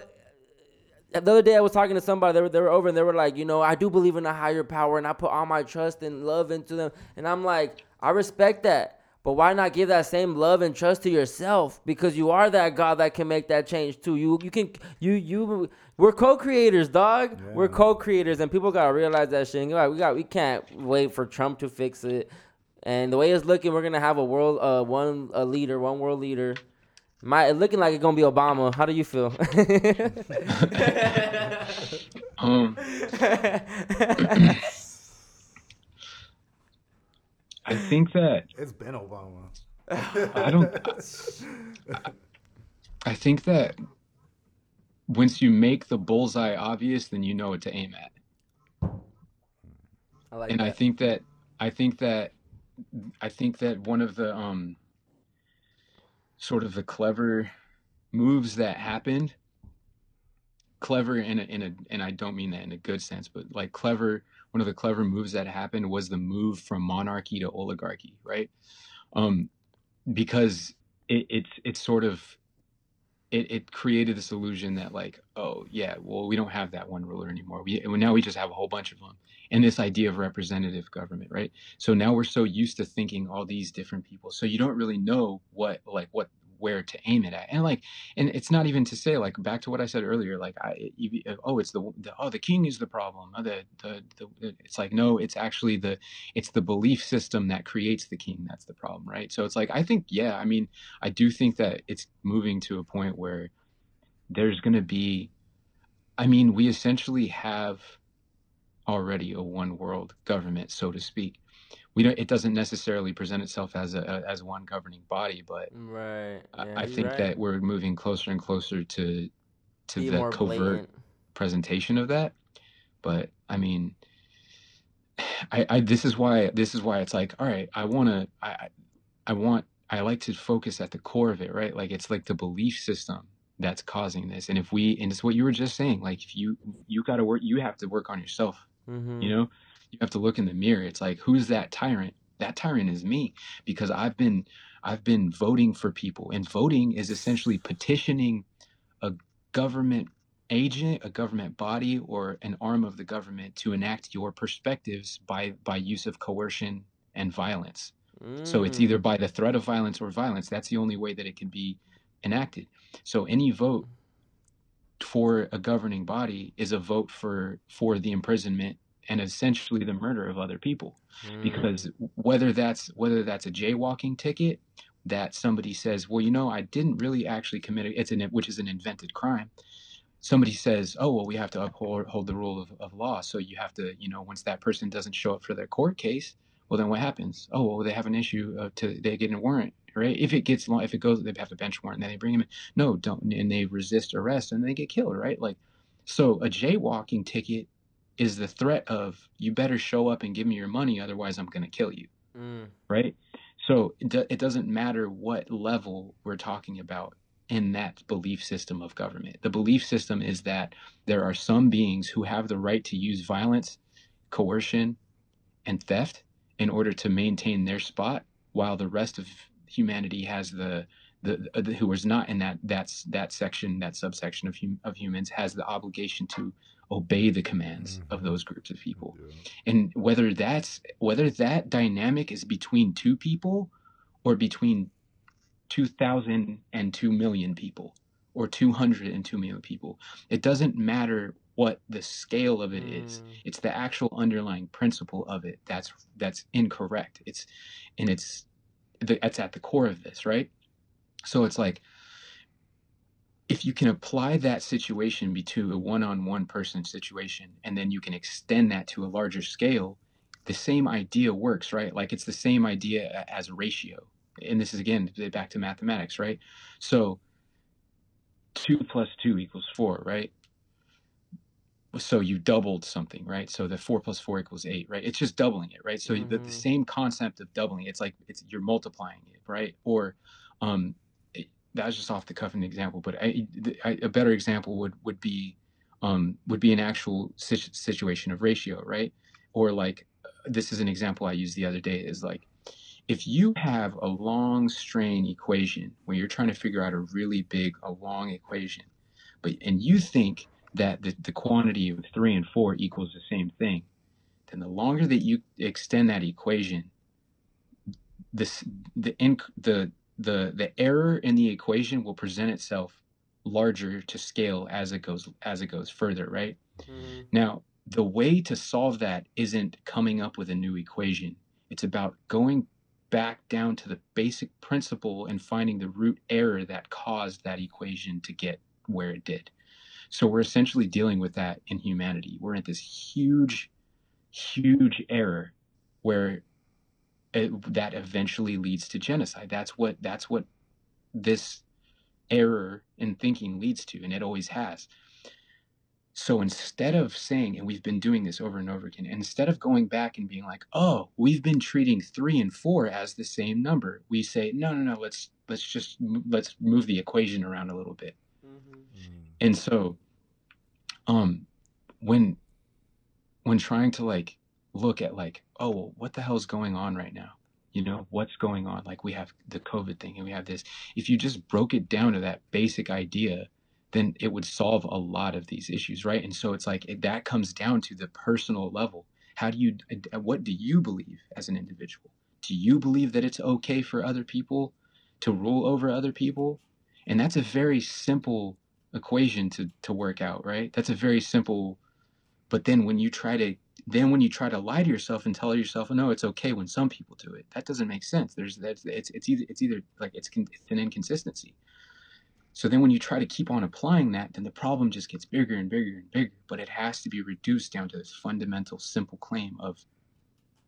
the other day I was talking to somebody, they were, they were over and they were like, you know, I do believe in a higher power and I put all my trust and love into them. And I'm like, I respect that. But why not give that same love and trust to yourself? Because you are that God that can make that change too. You you can you you we're co-creators, dog. We're co-creators, and people gotta realize that shit. Like, we got we can't wait for Trump to fix it. And the way it's looking, we're gonna have a world uh one a leader, one world leader. My it looking like it's gonna be Obama. How do you feel? (laughs) um (laughs) i think that It's been Obama. I don't. I think that once you make the bullseye obvious, then you know what to aim at. I like and I think that I think that I think that one of the um sort of the clever moves that happened clever in a, in a and I don't mean that in a good sense, but like clever one of the clever moves that happened was the move from monarchy to oligarchy, right? Um because it, it's it's sort of it, it created this illusion that like oh yeah well we don't have that one ruler anymore. We now we just have a whole bunch of them. And this idea of representative government right? So now we're so used to thinking all these different people. So you don't really know what like what where to aim it at and like and it's not even to say like back to what i said earlier like i oh it's the, the oh the king is the problem oh, the, the the it's like no it's actually the it's the belief system that creates the king that's the problem right? So it's like i think yeah i mean i do think that it's moving to a point where there's going to be i mean we essentially have already a one world government so to speak we don't it doesn't necessarily present itself as a as one governing body but Right. I- Yeah, I you're think right. that we're moving closer and closer to to Be the covert blatant. presentation of that but i mean (sighs) I, I this is why this is why it's like all right i want to I, I I want i like to focus at the core of it right like it's like the belief system that's causing this and if we and it's what you were just saying like if you you got to work you have to work on yourself Mhm. you know you have to look in the mirror it's like who's that tyrant? That tyrant is me because i've been i've been voting for people and voting is essentially petitioning a government agent a government body or an arm of the government to enact your perspectives by by use of coercion and violence. So it's Mm. either by the threat of violence or violence that's the only way that it can be enacted. So any vote for a governing body is a vote for for the imprisonment and essentially the murder of other people. Mm. because whether that's whether that's a jaywalking ticket that somebody says well you know i didn't really actually commit it it's an which is an invented crime somebody says oh well we have to uphold hold the rule of, of law. So you have to you know once that person doesn't show up for their court case well then what happens? Oh well they have an issue uh, to they get a warrant right? If it gets long if it goes they have a bench warrant and then they bring him in. No don't and they resist arrest and they get killed right? Like so a jaywalking ticket is the threat of you better show up and give me your money otherwise i'm going to kill you. Mm. right? So it, do, it doesn't matter what level we're talking about in that belief system of government. The belief system is that there are some beings who have the right to use violence coercion and theft in order to maintain their spot while the rest of humanity has the the, the who is not in that that's that section that subsection of hum, of humans has the obligation to obey the commands of Mhm. those groups of people Yeah. and whether that's whether that dynamic is between two people or between 2000 and 2 million people or 200 and 2 million people it doesn't matter what the scale of it is Mm. it's the actual underlying principle of it that's that's incorrect it's and it's that's at the core of this right so it's like if you can apply that situation to a one-on-one person situation and then you can extend that to a larger scale the same idea works right? Like it's the same idea a- as ratio. And this is again back to mathematics right? So 2 plus 2 equals 4 right? So you doubled something right? So the 4 plus 4 equals 8 right? It's just doubling it right? So the, the Mhm. same concept of doubling it's like it's you're multiplying it right? Or um that was just off the cuff an example but I, I, a better example would would be um would be an actual sit- situation of ratio right? Or like this is an example i used the other day is like if you have a long strain equation where you're trying to figure out a really big a long equation but and you think that the, the quantity of three and four equals the same thing then the longer that you extend that equation this the inc- the the the error in the equation will present itself larger to scale as it goes as it goes further right Mhm. now, the way to solve that isn't coming up with a new equation. It's about going back down to the basic principle and finding the root error that caused that equation to get where it did. So we're essentially dealing with that in humanity. We're at this huge, huge error where it, that eventually leads to genocide. That's what that's what this error in thinking leads to, and it always has. so instead of saying, and we've been doing this over and over again, instead of going back and being like, oh, we've been treating three and four as the same number, we say, no, no, no, let's let's just let's move the equation around a little bit. And so, um, when when trying to like look at like, oh, well, what the hell's going on right now? You know, what's going on? Like we have the COVID thing and we have this. If you just broke it down to that basic idea, then it would solve a lot of these issues, right? And so it's like it, that comes down to the personal level. How do you, what do you believe as an individual? Do you believe that it's okay for other people to rule over other people? And that's a very simple equation to to work out, right? That's a very simple. But then when you try to then when you try to lie to yourself and tell yourself, oh, no, it's okay when some people do it, that doesn't make sense. There's that's it's it's either it's either like it's, it's an inconsistency. So then when you try to keep on applying that, then the problem just gets bigger and bigger and bigger. But it has to be reduced down to this fundamental, simple claim of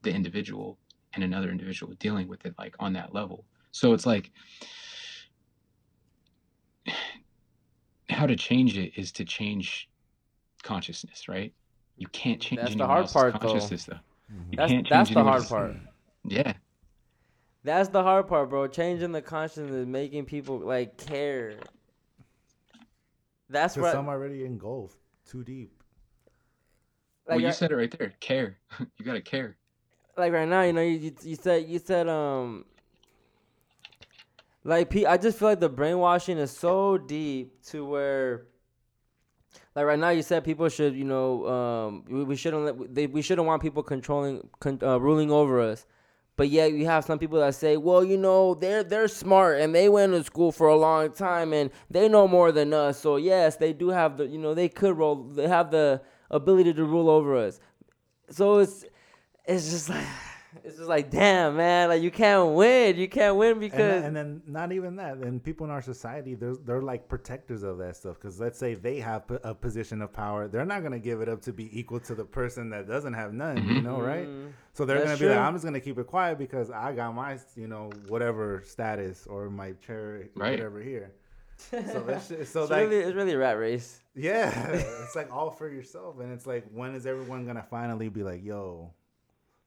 the individual and another individual dealing with it like on that level. So it's like (sighs) how to change it is to change consciousness, right? You can't change That's the hard else's part, though. consciousness, though. You That's can't that's change the hard part. Yeah, That's the hard part, bro. Changing the consciousness, making people like care. That's Because what. some already engulfed too deep. like, well, you I- said it right there. Care. (laughs) you gotta care. like right now, you know, you, you, you said you said um like pe- I just feel like the brainwashing is so deep to where like right now you said people should you know um we, we shouldn't let they, we shouldn't want people controlling con, uh, ruling over us. But yet you have some people that say well you know they're they're smart and they went to school for a long time and they know more than us. So yes they do have the you know they could roll they have the ability to rule over us. So it's it's just like it's just like damn man like you can't win you can't win And, because then- and then not even that. And people in our society, they're they're like protectors of that stuff. Because let's say they have a position of power, they're not gonna give it up to be equal to the person that doesn't have none. You know, right? Mm, So they're gonna be like. I'm just gonna keep it quiet because I got my, you know, whatever status or my chair, Right. whatever here. So (laughs) that's shit- so it's like really it's really a rat race yeah, (laughs) it's like all for yourself, and it's like when is everyone gonna finally be like, yo,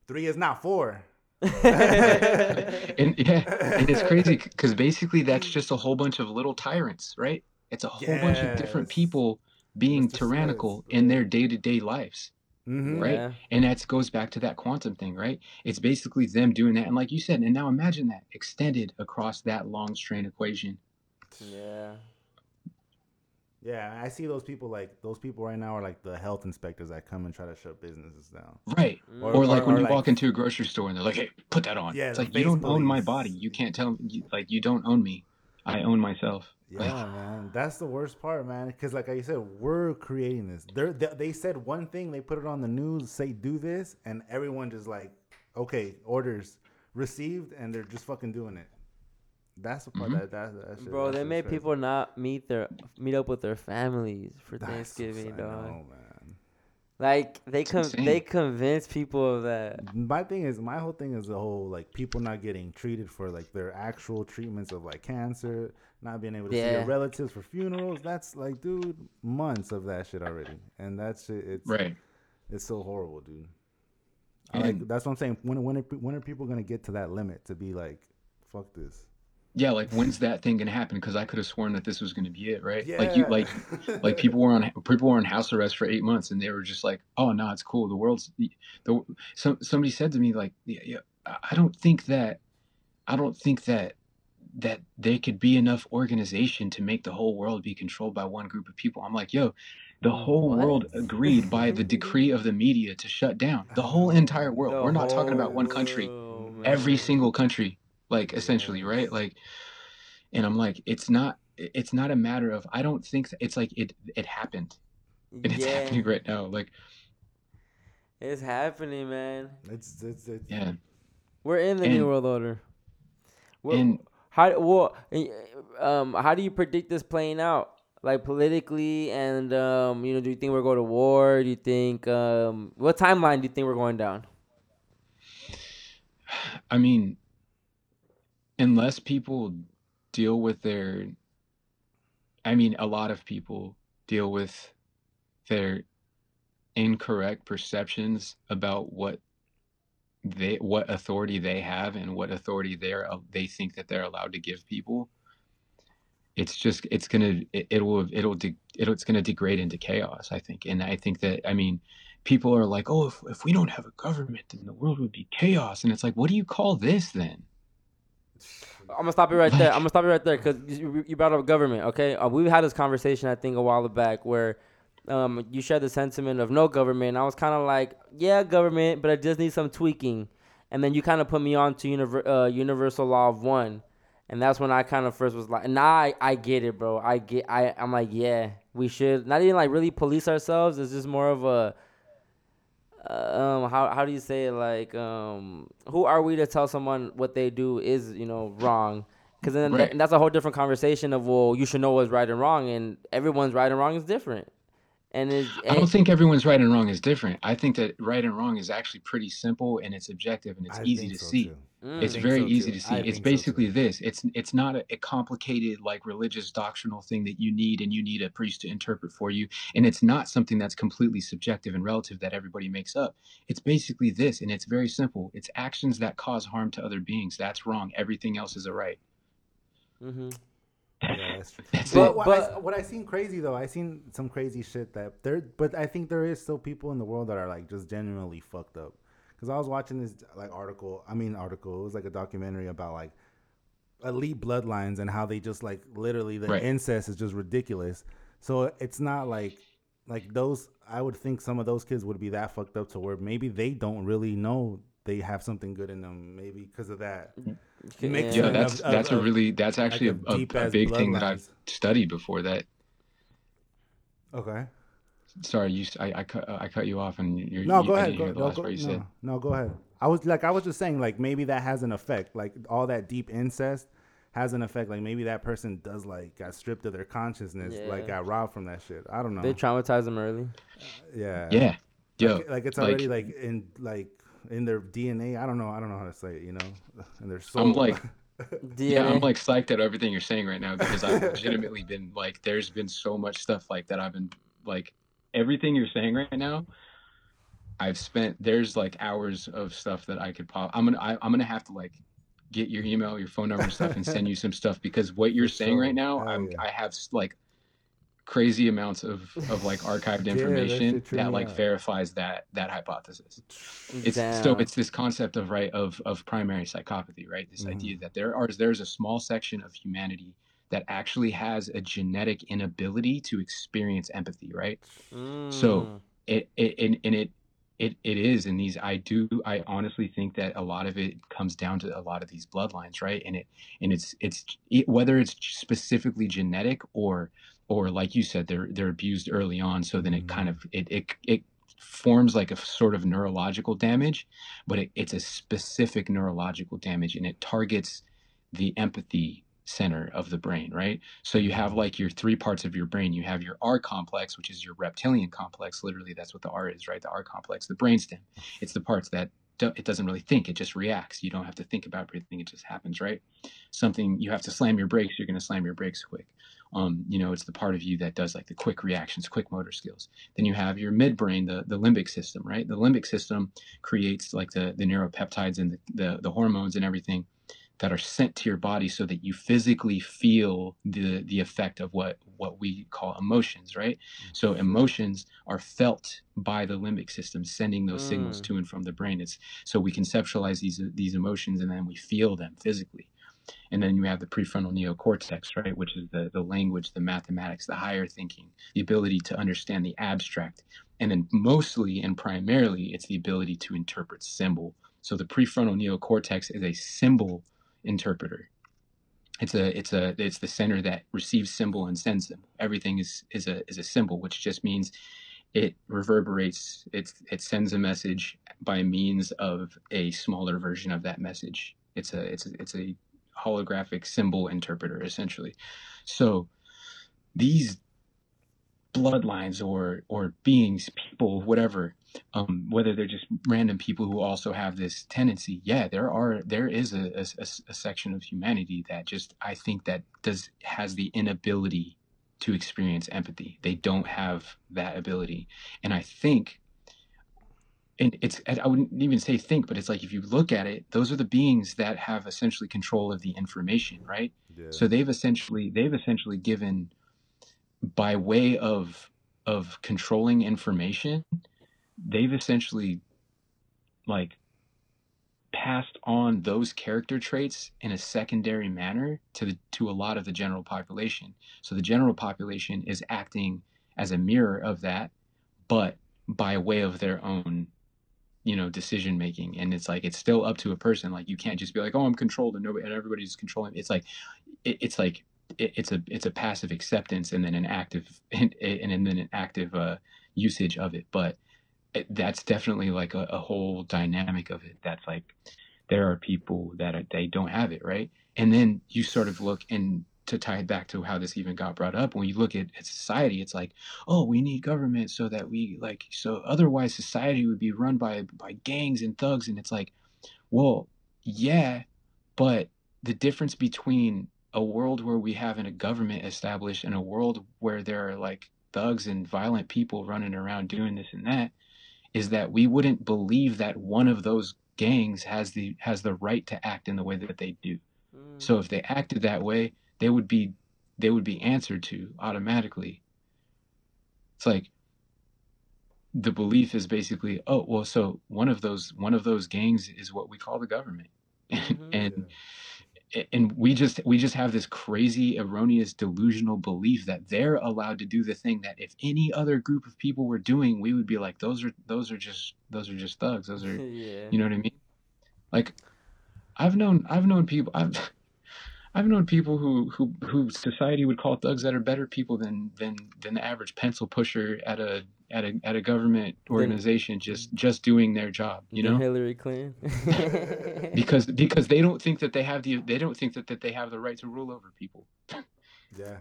three is not four. (laughs) And yeah, and it's crazy (laughs) because basically that's just a whole bunch of little tyrants, right? It's a whole bunch of different people being Mr. tyrannical Smiths, in their day to day lives. Mm-hmm. Right. Yeah. And that goes back to that quantum thing, right? It's basically them doing that. And like you said, and now imagine that extended across that long strain equation. yeah Yeah, I see those people like those people right now are like the health inspectors that come and try to shut businesses down. Right. Mm. Or- Or, like or- when or you like- walk into a grocery store and they're like, hey, put that on. Yeah, it's like, you don't own my body. You can't tell me, you, like, you don't own me. I own myself. Yeah, Like, man, that's the worst part, man. Because like I said, we're creating this. They're, they they said one thing, they put it on the news, say do this, and everyone just like, okay, orders received, and they're just fucking doing it. That's the part Mhm. that that, that shit, bro that they made crazy. people not meet their meet up with their families for That's thanksgiving I dog know, man. like they con- they convince people of that My thing is, my whole thing is the whole like people not getting treated for like their actual treatments of like cancer, not being able to see Yeah. their relatives for funerals. That's like, dude, months of that shit already, and that shit, it's right. it's so horrible, dude. I like that's what I'm saying. When when are, when are people gonna get to that limit to be like, fuck this? Yeah, like when's that thing gonna happen? Because I could have sworn that this was gonna be it, right? Like you, Yeah. like, like people (laughs) were on people were on house arrest for eight months, and they were just like, "Oh no, it's cool. The world's the, the some somebody said to me like, yeah, yeah, I I don't think that, I don't think that that there could be enough organization to make the whole world be controlled by one group of people. I'm like, yo, the whole What? world agreed by the (laughs) decree of the media to shut down the whole entire world. The We're not talking about one country world, every single country like essentially right? Like and i'm like it's not it's not a matter of i don't think that, it's like it it happened. And it's yeah. happening right now like it's happening man. It's it's it's yeah. We're in the new world order. Well, and how well um how do you predict this playing out? Like politically and um you know do you think we're going to war? Do you think um what timeline do you think we're going down? I mean unless people deal with their i mean a lot of people deal with their incorrect perceptions about what they what authority they have and what authority they're they think that they're allowed to give people. It's just it's gonna it, it will it'll de, it'll it's gonna degrade into chaos i think. And i think that i mean people are like oh if, if we don't have a government then the world would be chaos. And it's like what do you call this then I'm gonna stop you right there. I'm gonna stop you right there because you, you brought up government. Okay, uh, we've had this conversation I think a while back where um, you shared the sentiment of no government. I was kind of like, yeah, government, but it just needs some tweaking. And then you kind of put me on to univer- uh, universal law of one, and that's when I kind of first was like, nah, I, I get it, bro. I get. I I'm like, yeah, we should not even like really police ourselves. It's just more of a um how how do you say it like um who are we to tell someone what they do is you know wrong because then Right. and that's a whole different conversation of well you should know what's right and wrong and everyone's right and wrong is different and it's I don't think everyone's right and wrong is different. I think that right and wrong is actually pretty simple and it's objective and it's I easy to so, see. too. Mm. It's very so, easy too. to see. I It's think so, basically this. It's it's not a, a complicated like religious doctrinal thing that you need and you need a priest to interpret for you. And it's not something that's completely subjective and relative that everybody makes up. It's basically this, and it's very simple. It's actions that cause harm to other beings. That's wrong. Everything else is a right. Mm-hmm. (laughs) Yeah, that's true. That's But, it. what, I, But- what I seen crazy though, I seen some crazy shit that there. But I think there is still people in the world that are like just genuinely fucked up. Because I was watching this like article. I mean, article. It was like a documentary about like elite bloodlines and how they just like literally the Right. incest is just ridiculous. So it's not like like those. I would think some of those kids would be that fucked up to where maybe they don't really know they have something good in them. Maybe because of that. Mm-hmm. Mix Yeah, of- that's of- that's a really that's actually a a, a, a big thing that I've studied before. That Okay. Sorry, you s- I, I cut I cut you off and you're No, you, go I ahead. didn't Go, hear the no, last go, part you no, said. no, go ahead. I was like, I was just saying, like maybe that has an effect. Like all that deep incest has an effect. Like maybe that person does like got stripped of their consciousness, like got robbed from that shit. I don't know. they traumatize them early yeah, Yeah, yo, Like, like it's already like, in like in their DNA. I don't know. I don't know how to say it. You know, (sighs) in their soul. I'm like (laughs) yeah, I'm like psyched at everything you're saying right now because I've (laughs) legitimately been like, there's been so much stuff like that I've been like, everything you're saying right now. I've spent there's like hours of stuff that I could pop. I'm gonna I, I'm gonna have to like get your email, your phone number, and stuff, and send you some stuff because what you're saying sure. right now, Hell I'm yeah. I have like crazy amounts of of like (laughs) archived Yeah, information shit that like out. verifies that that hypothesis. It's so it's this concept of right of of primary psychopathy, right? This Mhm. idea that there are there's a small section of humanity that actually has a genetic inability to experience empathy, right? So Mm. it, it and, and it it it is in these I do I honestly think that a lot of it comes down to a lot of these bloodlines, right? And it and it's it's it, whether it's specifically genetic or or like you said they're they're abused early on so then it kind of it it, it forms like a sort of neurological damage but it, it's a specific neurological damage and it targets the empathy center of the brain right? So you have like your three parts of your brain. You have your r complex which is your reptilian complex. Literally that's what the r is right? The r complex the brainstem. It's the parts that do, it doesn't really think it just reacts. You don't have to think about everything it just happens right? Something you have to slam your brakes you're going to slam your brakes quick. Um, you know it's the part of you that does like the quick reactions quick motor skills. Then you have your midbrain the, the limbic system right? The limbic system creates like the, the neuropeptides and the, the, the hormones and everything that are sent to your body so that you physically feel the the effect of what what we call emotions right? So emotions are felt by the limbic system sending those signals Mm. to and from the brain. It's so we conceptualize these these emotions and then we feel them physically. And then you have the prefrontal neocortex right which is the the language the mathematics the higher thinking the ability to understand the abstract. And then mostly and primarily it's the ability to interpret symbol. So the prefrontal neocortex is a symbol interpreter. It's a it's a it's the center that receives symbol and sends symbol everything is is a is a symbol which just means it reverberates it it sends a message by means of a smaller version of that message. It's a it's a, it's a holographic symbol interpreter essentially. So these bloodlines or or beings people whatever um, whether they're just random people who also have this tendency yeah there are there is a, a, a- section of humanity that just i think that does has the inability to experience empathy. They don't have that ability. And I think and it's I wouldn't even say think, but it's like if you look at it, those are the beings that have essentially control of the information, right? Yeah. So they've essentially they've essentially given by way of of controlling information, they've essentially like passed on those character traits in a secondary manner to the to a lot of the general population. So the general population is acting as a mirror of that, but by way of their own you know decision making and it's like it's still up to a person. Like you can't just be like oh i'm controlled and nobody and everybody's controlling it's like it, it's like it, it's a it's a passive acceptance and then an active (laughs) and, and then an active uh, usage of it. But that's definitely like a, a whole dynamic of it. That's like there are people that are, they don't have it right? And then you sort of look and to tie it back to how this even got brought up when you look at, at society it's like oh we need government so that we like so otherwise society would be run by by gangs and thugs and it's like well yeah but the difference between a world where we have a government established and a world where there are like thugs and violent people running around doing this and that is that we wouldn't believe that one of those gangs has the has the right to act in the way that they do Mm. so if they acted that way they would be they would be answered to automatically it's like the belief is basically oh well so one of those one of those gangs is what we call the government (laughs) Mhm. and and we just we just have this crazy erroneous delusional belief that they're allowed to do the thing that if any other group of people were doing we would be like those are those are just those are just thugs those are (laughs) yeah. you know what I mean? Like, I've known I've known people I've (laughs) I've known people who who who society would call thugs that are better people than than than the average pencil pusher at a at a at a government organization just just doing their job. You know, Hillary Clinton. (laughs) because because they don't think that they have the they don't think that, that they have the right to rule over people. (laughs) Yeah.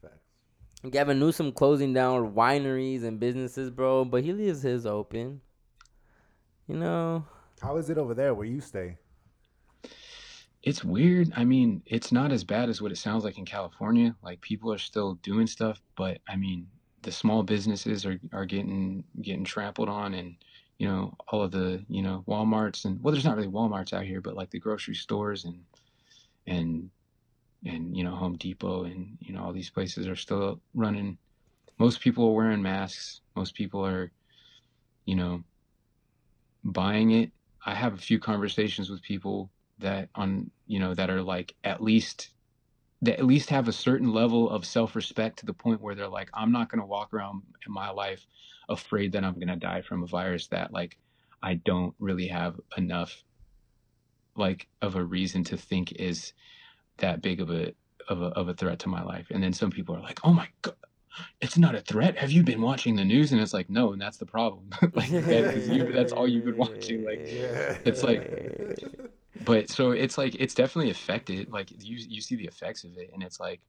Facts. Gavin Newsom closing down wineries and businesses, bro, but he leaves his open. You know, How is it over there where you stay? It's weird. I mean, it's not as bad as what it sounds like in California. Like people are still doing stuff, but I mean, the small businesses are, are getting getting trampled on and you know, all of the, you know, Walmarts and well there's not really Walmarts out here, but like the grocery stores and and and you know, Home Depot and you know, all these places are still running. Most people are wearing masks. Most people are, you know, buying it. I have a few conversations with people that on you know that are like at least that at least have a certain level of self-respect to the point where they're like i'm not going to walk around in my life afraid that i'm going to die from a virus that like i don't really have enough like of a reason to think is that big of a of a, of a threat to my life. And then some people are like oh my god it's not a threat. Have you been watching the news? And it's like no and that's the problem. (laughs) Like (laughs) that is you, that's all you've been watching like. It's like- but so it's like it's definitely affected like you you see the effects of it and it's like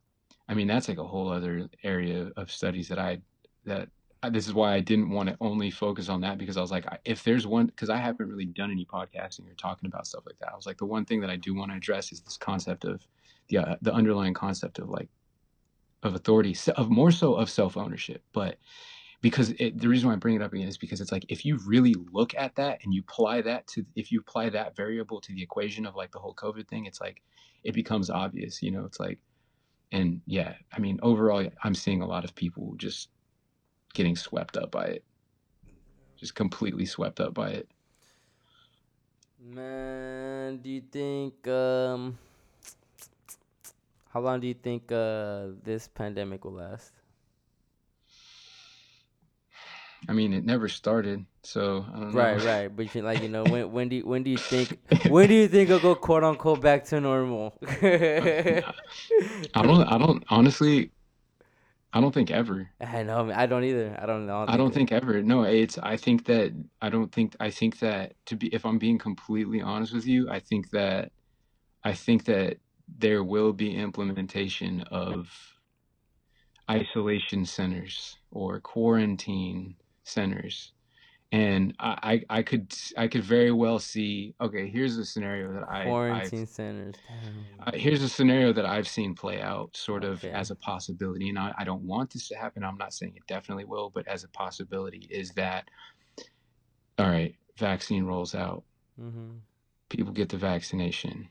i mean that's like a whole other area of studies that i that this is why i didn't want to only focus on that because i was like if there's one because i haven't really done any podcasting or talking about stuff like that i was like the one thing that i do want to address is this concept of the uh, the underlying concept of like of authority of more so of self-ownership. But because it, the reason why I bring it up again is because it's like if you really look at that and you apply that to if you apply that variable to the equation of like the whole COVID thing, it's like it becomes obvious, you know. It's like, and yeah, I mean, overall, I'm seeing a lot of people just getting swept up by it, just completely swept up by it. man, do you think um (tsk) how long do you think uh this pandemic will last? I mean, it never started, so I don't know. Right, right. But you like you know when when do you, when do you think (laughs) when do you think it'll go quote unquote back to normal? I don't. I don't honestly. I don't think ever. I know. I don't either. I don't know. I don't think ever. No, it's. I think that. I don't think. I think that to be. If I'm being completely honest with you, I think that. I think that there will be implementation of isolation centers or quarantine centers, and I, I I could I could very well see. Okay, here's a scenario that I I've, Quarantine centers. Uh, here's a scenario that I've seen play out sort of Okay. as a possibility, and I, I don't want this to happen. I'm not saying it definitely will, but as a possibility is that all right, vaccine rolls out, Mm-hmm. people get the vaccination.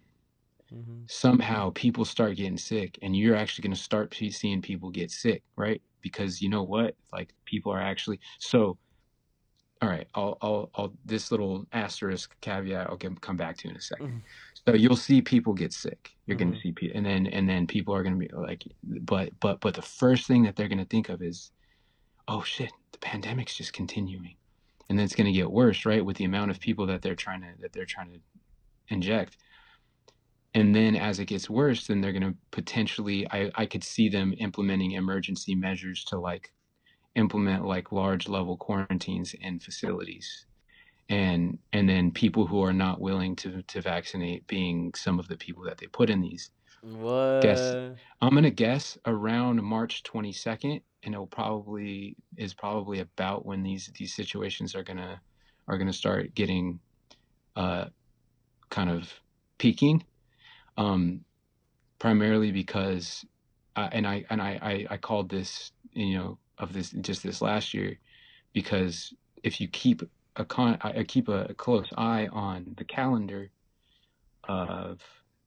Mm-hmm. Somehow people start getting sick, and you're actually going to start seeing people get sick, right? Because you know what? Like people are actually so. All right, I'll, I'll, I'll this little asterisk caveat I'll get, come back to in a 2nd Mhm. So you'll see people get sick. You're going Mhm. to see people, and then and then people are going to be like, but but but the first thing that they're going to think of is, oh shit, the pandemic's just continuing, and then it's going to get worse, right? With the amount of people that they're trying to that they're trying to inject, and then as it gets worse, then they're going to potentially, I I could see them implementing emergency measures to like implement like large level quarantines in facilities. And and then people who are not willing to to vaccinate being some of the people that they put in these. What? i'm going to guess around march 22nd and it'll probably is probably about when these these situations are going to are going to start getting uh kind of peaking um primarily because uh, and i and I, I i called this you know of this just this last year because if you keep a con I keep a, a close eye on the calendar of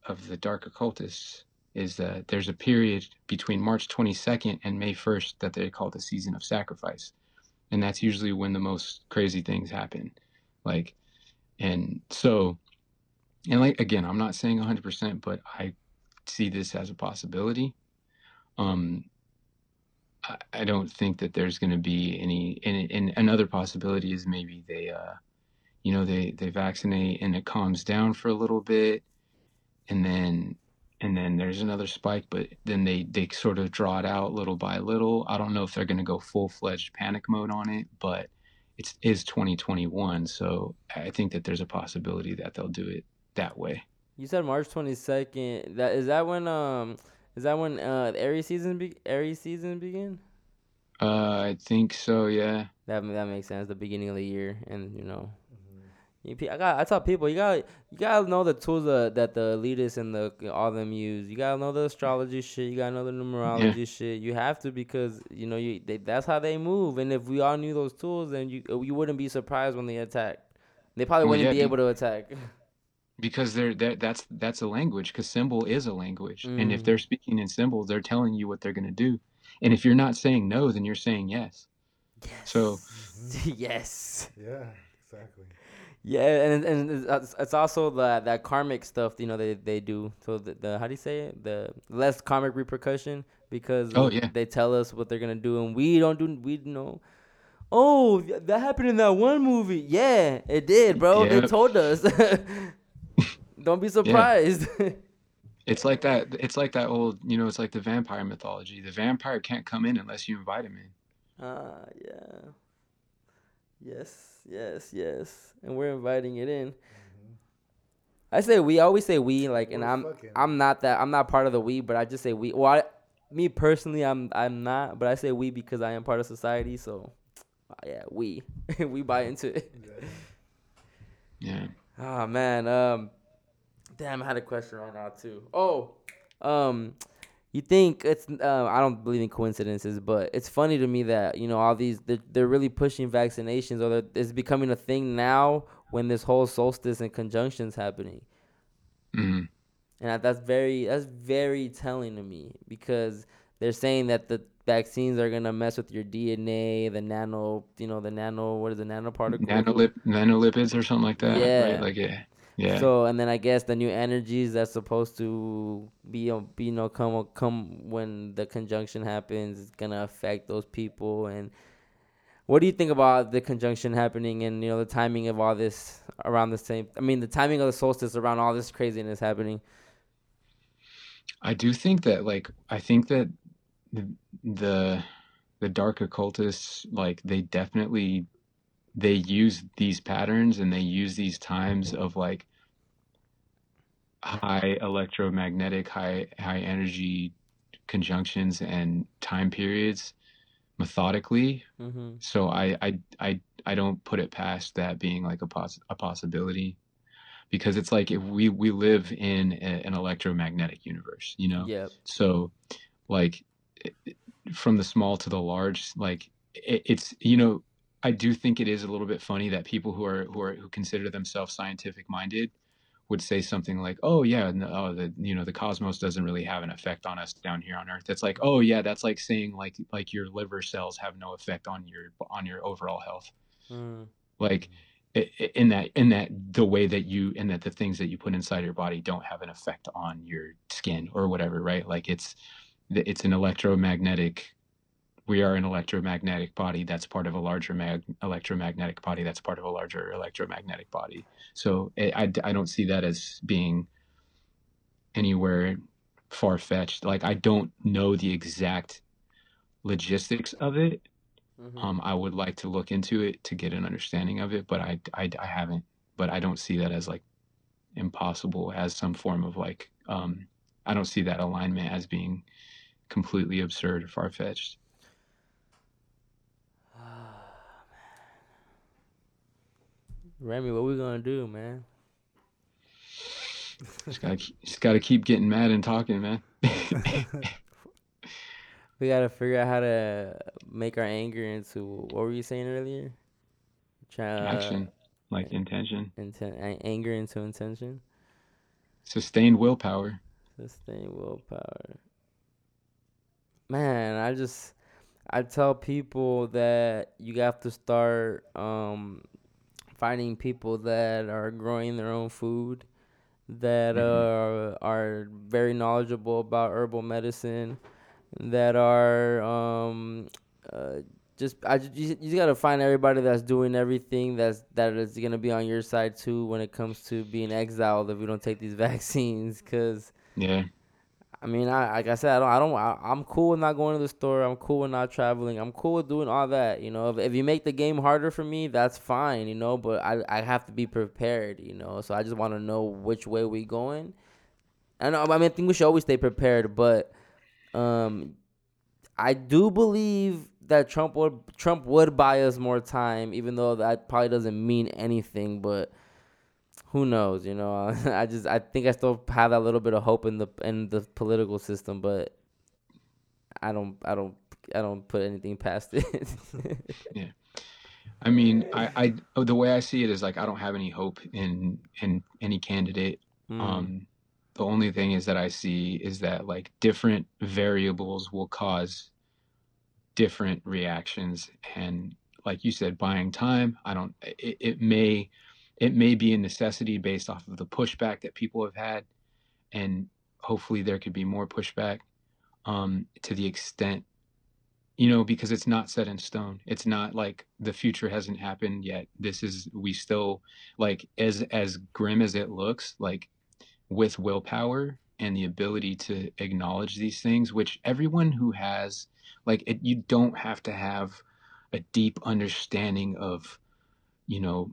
of the dark occultists is that there's a period between March 22nd and May 1st that they call the season of sacrifice. And that's usually when the most crazy things happen. Like and so and like again, I'm not saying 100%, but I see this as a possibility. Um I, I don't think that there's going to be any and, and another possibility is maybe they uh you know they they vaccinate and it calms down for a little bit and then and then there's another spike but then they they sort of draw it out little by little i don't know if they're going to go full-fledged panic mode on it but it's is 2021 so i think that there's a possibility that they'll do it that way You said March twenty second. That is that when um is that when uh the Aries season be Aries season begin? uh i think so yeah That that makes sense. The beginning of the year, and you know, you, I got I tell people you got you gotta know the tools that, that the elitists and the all them use. You gotta know the astrology shit. You gotta know the numerology shit. You have to because you know you they, that's how they move. And if we all knew those tools, then you you wouldn't be surprised when they attack. They probably Well, wouldn't yeah, be be- able to attack. (laughs) because they're that that's that's a language because symbol is a language and if Mm. they're speaking in symbols they're telling you what they're going to do and if you're not saying no then you're saying yes So- (laughs) yes. Yeah, exactly. Yeah, and and it's- it's, it's also that that karmic stuff, you know, they they do. So the, the how do you say it? The less karmic repercussion because Oh, yeah. they tell us what they're gonna do, and we don't do. We know. Oh, that happened in that one movie. Yeah, it did, bro. They told us. (laughs) don't be surprised. (laughs) it's like that it's like that old you know it's like the vampire mythology the vampire can't come in unless you invite him in Ah, yeah. Yes, yes, yes. And we're inviting it in. I say we I always say we like, and We're I'm fucking- I'm not that I'm not part of the we, but I just say we. Well, I, me personally, I'm I'm not, but I say we because I am part of society. So, uh, yeah, we (laughs) we buy into it. yeah Oh (laughs) man, um, damn, I had a question right now too. Oh, um, you think it's? Uh, I don't believe in coincidences, but it's funny to me that you know all these they're, they're really pushing vaccinations, or it's becoming a thing now when this whole solstice and conjunctions happening, Mhm. and that's very that's very telling to me because they're saying that the vaccines are gonna mess with your DNA, the nano, you know, the nano, what is the nanoparticle? nanolip nanolipids or something like that Yeah. right like yeah yeah. So and then I guess the new energies that's supposed to be be you know come come when the conjunction happens is gonna affect those people. And what do you think about the conjunction happening and you know the timing of all this around the same I mean the timing of the solstice around all this craziness happening? I do think that like I think that the the, the dark occultists like they definitely they use these patterns and they use these times of like high electromagnetic high high energy conjunctions and time periods methodically. Mm-hmm. So I I I I don't put it past that being like a poss- a possibility because it's like if we we live in a, an electromagnetic universe, you know. Yep. So like from the small to the large, like it, it's you know I do think it is a little bit funny that people who are who are who consider themselves scientific minded would say something like, "Oh yeah, no, oh, the you know the cosmos doesn't really have an effect on us down here on Earth." It's like, "Oh yeah, that's like saying like like your liver cells have no effect on your on your overall health." Mm. Like in that in that the way that you in that the things that you put inside your body don't have an effect on your skin or whatever, right? Like it's it's an electromagnetic we are an electromagnetic body that's part of a larger mag- electromagnetic body that's part of a larger electromagnetic body. So I, I, I don't see that as being anywhere far-fetched. Like i don't know the exact logistics of it. Mhm. um, i would like to look into it to get an understanding of it but I, I i haven't but i don't see that as like impossible as some form of like um i don't see that alignment as being completely absurd or far-fetched Remy, what we gonna do, man? Just gotta, keep- just gotta keep getting mad and talking, man. (laughs) We gotta figure out how to make our anger into what were you saying earlier? Try Action, like intention, inten- anger into intention. sustained willpower. Sustained willpower. Man, I just I tell people that you have to start um finding people that are growing their own food that Mhm. are are very knowledgeable about herbal medicine that are um uh just I ju- you, you just gotta find everybody that's doing everything that's that is gonna be on your side too when it comes to being exiled if we don't take these (laughs) vaccines because Yeah, I mean, I like I said, I don't, I don't, I, I'm cool with not going to the store. I'm cool with not traveling. I'm cool with doing all that. You know, if, if you make the game harder for me, that's fine. You know, but I, I have to be prepared. You know, so I just want to know which way we going. I know. I mean, I think we should always stay prepared, but um, I do believe that Trump would Trump would buy us more time, even though that probably doesn't mean anything. But who knows? You know, (laughs) I just I think I still have that little bit of hope in the in the political system, but I don't I don't I don't put anything past it. (laughs) Yeah. I mean, I, I, oh, the way I see it is like I don't have any hope in in any candidate. Mm, Um, the only thing is that I see is that like different variables will cause different reactions, and like you said, buying time. I don't. It, it may, it may be a necessity based off of the pushback that people have had, and hopefully there could be more pushback. Um, to the extent, you know, because it's not set in stone. It's not like the future hasn't happened yet. This is we still like as as grim as it looks, like with willpower and the ability to acknowledge these things, which everyone who has, like, it, you don't have to have a deep understanding of, you know,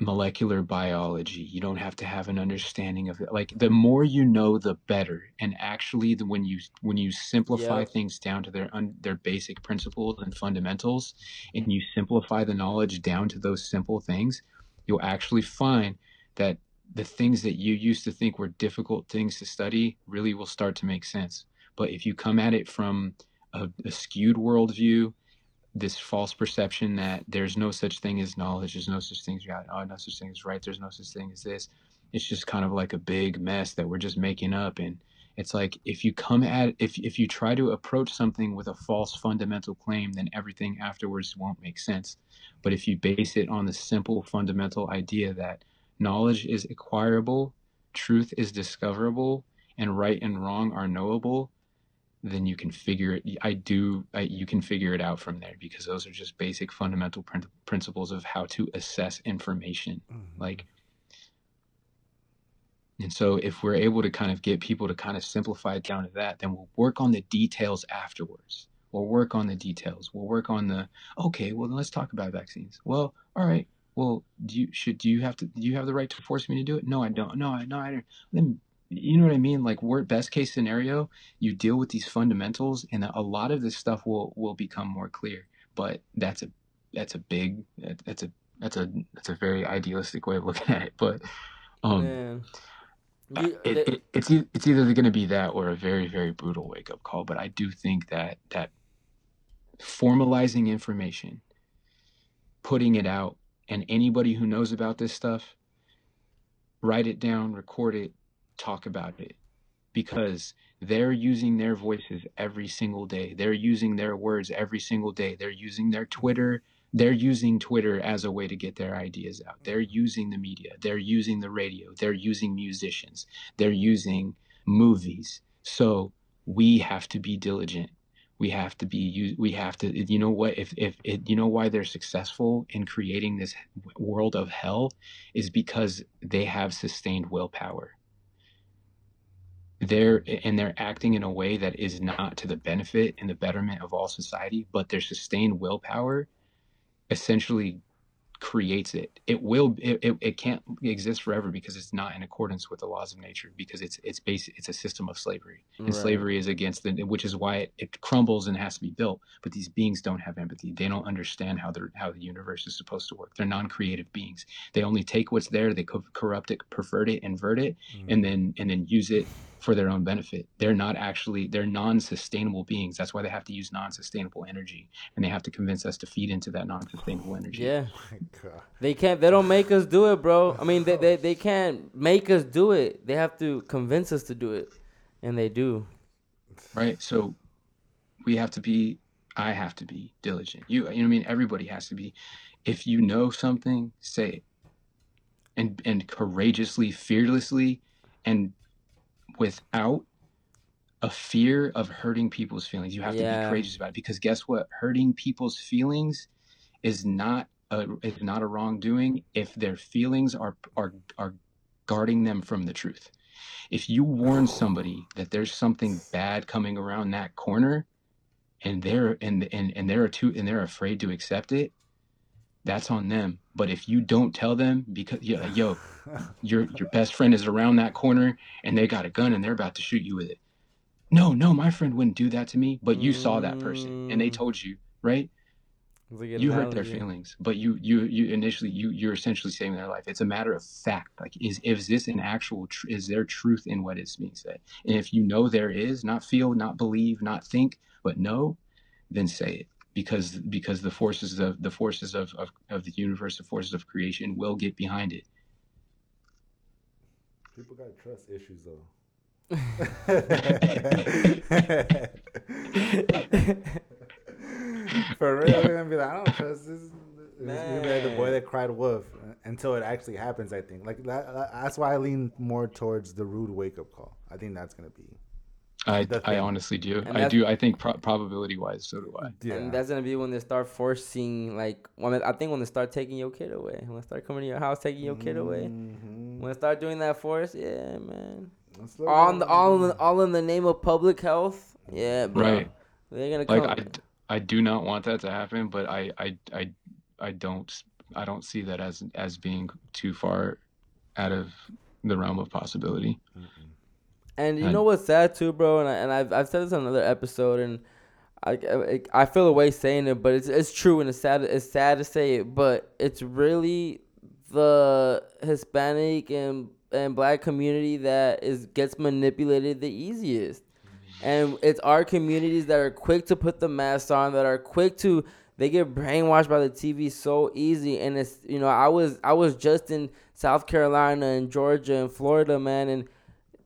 molecular biology. You don't have to have an understanding of it. Like, the more you know, the better. And actually, the, when you when you simplify things down to their un, their basic principles and fundamentals, and you simplify the knowledge down to those simple things, you'll actually find that the things that you used to think were difficult things to study really will start to make sense. But if you come at it from a, a skewed worldview, this false perception that there's no such thing as knowledge, there's no such thing as oh, no such thing as right, there's no such thing as this. It's just kind of like a big mess that we're just making up. And it's like if you come at if if you try to approach something with a false fundamental claim, then everything afterwards won't make sense. But if you base it on the simple fundamental idea that knowledge is acquirable, truth is discoverable, and right and wrong are knowable, then you can figure it. I do. I, you can figure it out from there because those are just basic fundamental prin- principles of how to assess information. Mhm. Like, and so if we're able to kind of get people to kind of simplify it down to that, then we'll work on the details afterwards. We'll work on the details. We'll work on the okay. Well, then let's talk about vaccines. Well, all right. Well, do you should do you have to do you have the right to force me to do it? No, I don't. No, I no, I don't. Then you know what I mean? Like, we're best case scenario, you deal with these fundamentals, and a lot of this stuff will will become more clear. But that's a that's a big that's a that's a that's a very idealistic way of looking (laughs) at it. But um, Man. uh, You- it, it, it's it's either going to be that or a very very brutal wake up call. But I do think that that formalizing information, putting it out, and anybody who knows about this stuff, write it down, record it, talk about it, because they're using their voices every single day. They're using their words every single day. They're using their Twitter. They're using Twitter as a way to get their ideas out. They're using the media. They're using the radio. They're using musicians. They're using movies. So we have to be diligent. We have to be. We have to. You know what? If if you know why they're successful in creating this world of hell, is because they have sustained willpower they're and they're acting in a way that is not to the benefit and the betterment of all society but their sustained willpower essentially creates it. It will it, it, it can't exist forever because it's not in accordance with the laws of nature because it's it's basic it's a system of slavery. And Right. slavery is against the which is why it, it crumbles and has to be built. But these beings don't have empathy. They don't understand how they're how the universe is supposed to work. They're non-creative beings. They only take what's there they co- corrupt it pervert it invert it mm. and then and then use it for their own benefit they're not actually they're non-sustainable beings that's why they have to use non-sustainable energy and they have to convince us to feed into that non-sustainable energy yeah. (laughs) My God. They can't. They don't make us do it, bro. I mean, they, they they can't make us do it. They have to convince us to do it, and they do. right so we have to be i have to be diligent you you know what i mean everybody has to be if you know something say it and and courageously fearlessly and without a fear of hurting people's feelings. You have to be courageous about it because guess what? Hurting people's feelings is not a is not a wrongdoing if their feelings are are are guarding them from the truth. If you warn somebody that there's something bad coming around that corner and they're and and, and they're too and they're afraid to accept it that's on them but if you don't tell them because yeah, yo (laughs) your your best friend is around that corner and they got a gun and they're about to shoot you with it. No no my friend wouldn't do that to me but you saw that person and they told you right? You hurt their feelings but you you you initially you you're essentially saving their life. It's a matter of fact. Like is is this an actual tr- is there truth in what is being said? And if you know there is not feel not believe not think but know then say it because because the forces of the forces of of, of the universe the forces of creation will get behind it People got trust issues though. (laughs) For real, they're gonna be like, I don't trust this. It's gonna be like the boy that cried wolf uh, until it actually happens. I think like that, that- that's why I lean more towards the rude wake up call. I think that's gonna be. I i honestly do And i do i think pro- probability wise so do i Yeah. And that's gonna be when they start forcing, like, when I think when they start taking your kid away, when they start coming to your house taking your kid away, Mhm. when they start doing that for us, yeah, man. That's All in the, all in the, all in the name of public health, yeah, bro. Right. They're gonna like come. I, I do not want that to happen but I, I i i don't i don't see that as as being too far out of the realm of possibility And you And- know what's sad too, bro? And, I, and I've, I've said this on another episode, and I, I, I feel a way saying it, but it's it's true, and it's sad. It's sad to say it, but it's really the Hispanic and and Black community that is gets manipulated the easiest, and it's our communities that are quick to put the mask on, that are quick to they get brainwashed by the TV so easy, and it's you know I was I was just in South Carolina and Georgia and Florida, man, and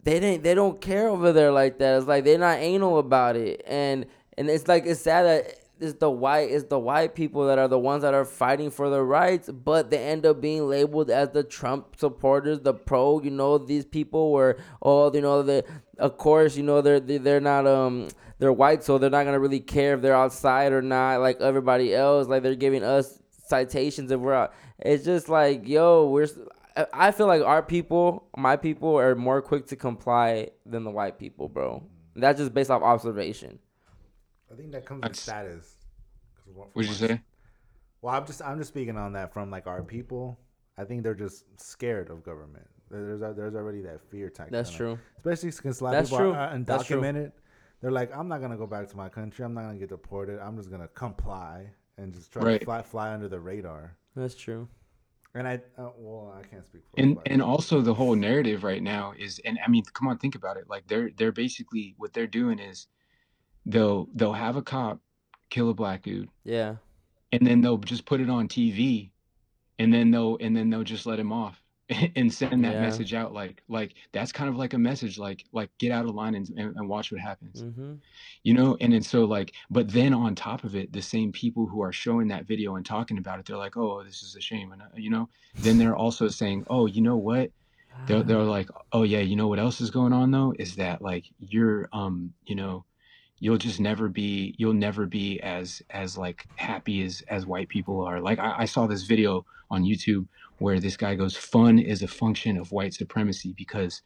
they didn't they don't care over there like that. It's like they're not anal about it, and and it's like it's sad that it's the white it's the white people that are the ones that are fighting for the rights, but they end up being labeled as the Trump supporters, the pro. You know these people were oh you know the of course you know they're they're not um they're white so they're not gonna really care if they're outside or not like everybody else. Like they're giving us citations if we're out. It's just like yo we're. S- I- I feel like our people, my people, are more quick to comply than the white people, bro. That's just based off observation. I think that comes with That's- status. 'Cause what- what'd you from say Well, I'm just I'm just speaking on that from like our people. I think they're just scared of government. There's there's already that fear tag. That's on it. true. Especially since a lot of people true. are uh, undocumented. They're like, I'm not gonna go back to my country. I'm not gonna get deported. I'm just gonna comply and just try Right. to fly fly under the radar. That's true. And I, uh, well, I can't speak for and everybody. and also the whole narrative right now is and i mean come on think about it like they're they're basically what they're doing is they'll they'll have a cop kill a black dude Yeah. and then they'll just put it on tv and then they'll and then they'll just let him off (laughs) and send that Yeah. message out like like that's kind of like a message like like get out of line and, and, and watch what happens Mm-hmm. you know and then so like but then on top of it the same people who are showing that video and talking about it they're like oh this is a shame and uh, you know then they're also saying oh you know what they're, they're like oh yeah you know what else is going on though is that like you're um you know you'll just never be you'll never be as as like happy as as white people are like i, I saw this video on youtube where this guy goes fun is a function of white supremacy because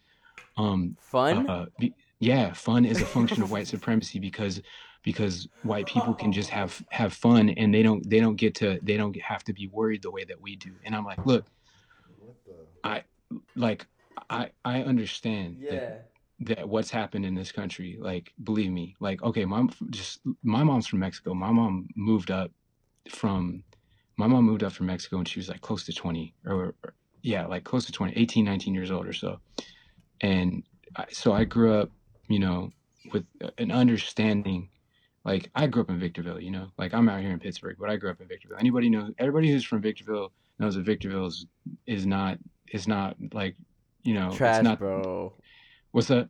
um Fun. uh, be, yeah, fun is a function of white (laughs) supremacy because because white people can just have have fun and they don't they don't get to they don't have to be worried the way that we do. And I'm like, look, I like I I understand that that what's happened in this country like believe me like okay my just my mom's from mexico. My mom moved up from my mom moved up from mexico and she was like close to 20 or, or yeah like close to 20 18 19 years old or so. And I, so i grew up you know with an understanding like i grew up in victorville you know? Like i'm out here in pittsburgh but i grew up in victorville. Anybody know everybody who's from victorville knows that victorville is, is not is not like you know trash, it's not bro. What's that?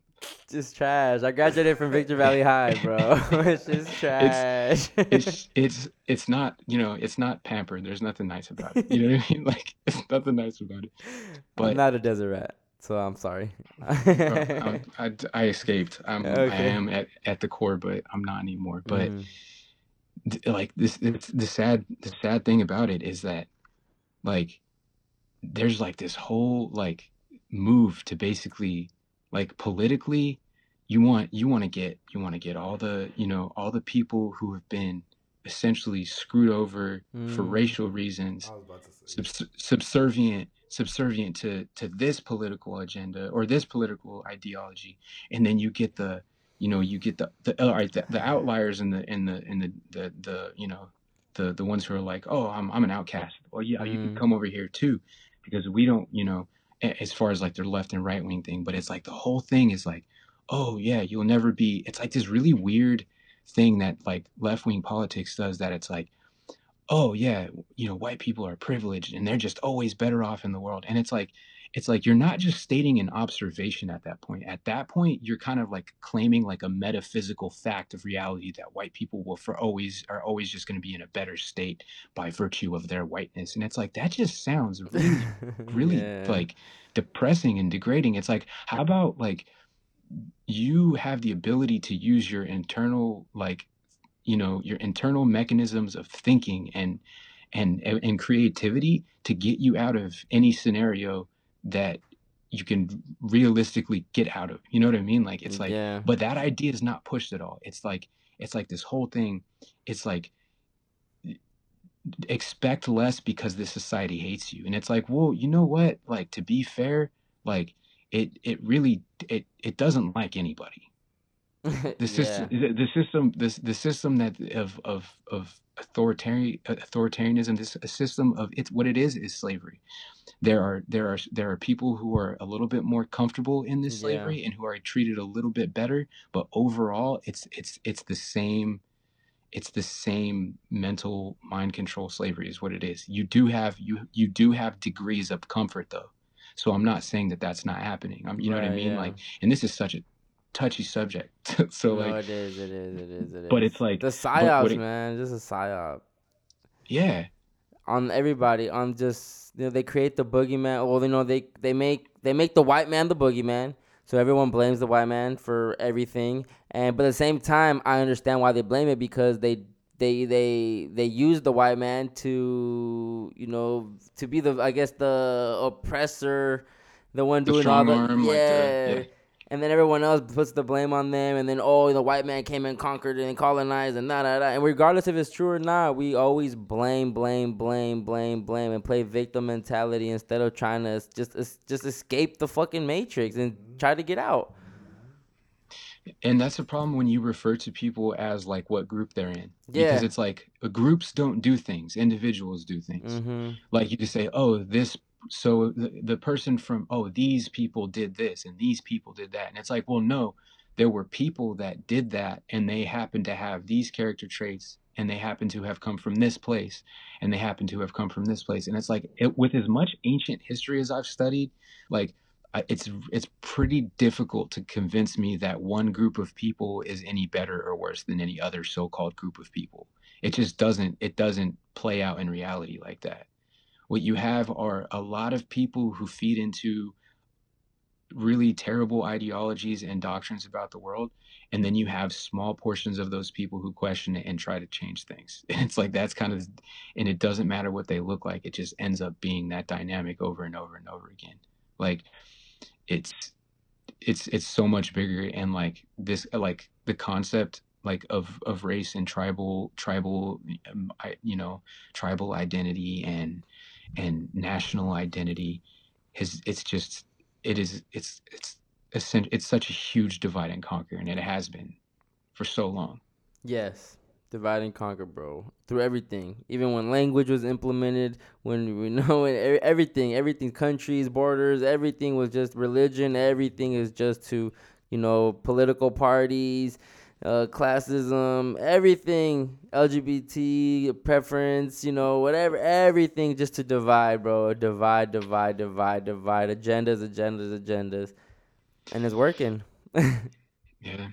Just trash. I graduated from Victor Valley High, bro. (laughs) (laughs) it's just trash. it's (laughs) it's it's not you know it's not pampered. There's nothing nice about it. You know what i mean? Like it's nothing nice about it. But- I'm not a desert rat, so I'm sorry. Bro, I, I, escaped. I'm, i am at, at the core but i'm not anymore. But mm-hmm. th- like this it's, the sad the sad thing about it is that like there's like this whole like move to basically like politically you want you want to get you want to get all the you know all the people who have been essentially screwed over for Mm. racial reasons I was about to say. subs- subservient subservient to to this political agenda or this political ideology and then you get the you know you get the the all right the, the outliers and the and the and the, the the you know the the ones who are like oh I'm I'm an outcast well yeah you can Mm. come over here too because we don't you know a- as far as like their left and right wing thing but it's like the whole thing is like oh yeah you'll never be it's like this really weird thing that like left wing politics does that it's like oh yeah you know white people are privileged and they're just always better off in the world and it's like it's like you're not just stating an observation at that point. At that point you're kind of like claiming like a metaphysical fact of reality that white people will for always are always just going to be in a better state by virtue of their whiteness. And it's like that just sounds (laughs) really really Yeah. like depressing and degrading. It's like how about like you have the ability to use your internal like you know your internal mechanisms of thinking and and and creativity to get you out of any scenario that you can realistically get out of you know what i mean? Like it's mm, like yeah. but that idea is not pushed at all. It's like it's like this whole thing it's like expect less because this society hates you. And it's like well you know what? Like to be fair like it it really it it doesn't like anybody. (laughs) The system the, the system this the system that of of of authoritarian authoritarianism this a system of it's what it is is slavery. There are there are there are people who are a little bit more comfortable in this Yeah. slavery and who are treated a little bit better but overall it's it's it's the same it's the same mental mind control slavery is what it is. You do have you you do have degrees of comfort though. So i'm not saying that that's not happening. I'm you know what i mean? yeah. like and this is such a touchy subject (laughs) so no, like it is, it is, it is, it is. But it's like- the psyops, it- man. Just a psyop yeah on everybody. On just you know, they create the boogeyman. Well, you know, they they make they make the white man the boogeyman. So everyone blames the white man for everything. And but at the same time, I understand why they blame it because they they they they use the white man to you know to be the I guess the oppressor, the one The doing all the arm, like the- yeah. And then everyone else puts the blame on them, and then oh, the white man came and conquered and colonized and da da da. And regardless if it's true or not, we always blame, blame, blame, blame, blame, and play victim mentality instead of trying to just just escape the fucking matrix and try to get out. And that's a problem when you refer to people as like what group they're in. Yeah. Because it's like uh, groups don't do things, individuals do things. Mm-hmm. Like you just say, oh, this, so the, the person from, oh, these people did this and these people did that. And it's like, well, no, there were people that did that and they happen to have these character traits and they happen to have come from this place and they happen to have come from this place. And it's like, it, with as much ancient history as I've studied, like, it's it's pretty difficult to convince me that one group of people is any better or worse than any other so-called group of people. It just doesn't it doesn't play out in reality like that. What you have are a lot of people who feed into really terrible ideologies and doctrines about the world and then you have small portions of those people who question it and try to change things. (laughs) And it's like that's kind of and it doesn't matter what they look like. It just ends up being that dynamic over and over and over again. Like it's it's it's so much bigger and like this like the concept like of of race and tribal tribal um, you know tribal identity and and national identity has it's just it is it's it's it's such a huge divide and conquer and it has been for so long Yes. Divide and conquer, bro. Through everything. Even when language was implemented, when we know (laughs) e- everything, everything, countries, borders, everything was just religion. Everything is just to, you know, political parties, uh, classism, everything, LGBT preference, you know, whatever, everything just to divide, bro. Divide, divide, divide, divide. Agendas, agendas, agendas. And it's working. (laughs) yeah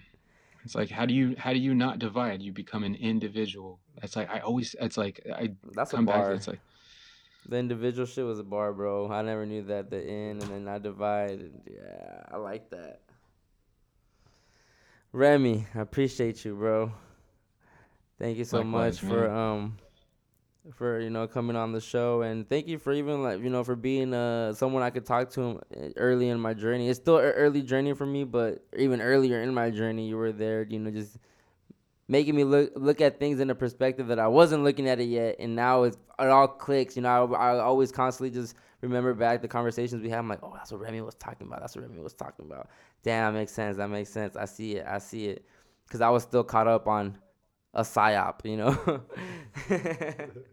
it's like how do you how do you not divide you become an individual it's like i always it's like i That's come back it's like The individual shit was a bar, bro. I never knew that. The in and then not divide. and Yeah, I like that. Remy, I appreciate you, bro. Thank you so Likewise, much for um for you know coming on the show and thank you for even like you know for being uh someone I could talk to uh, early in my journey. It's still an early journey for me, but even earlier in my journey, you were there. You know, just making me look look at things in a perspective that I wasn't looking at it yet, and now it's, it all clicks. You know, I, I always constantly just remember back the conversations we had. I'm like, oh, that's what Remy was talking about. That's what Remy was talking about. Damn, that makes sense. That makes sense. I see it. I see it. Because I was still caught up on a psyop. You know. (laughs)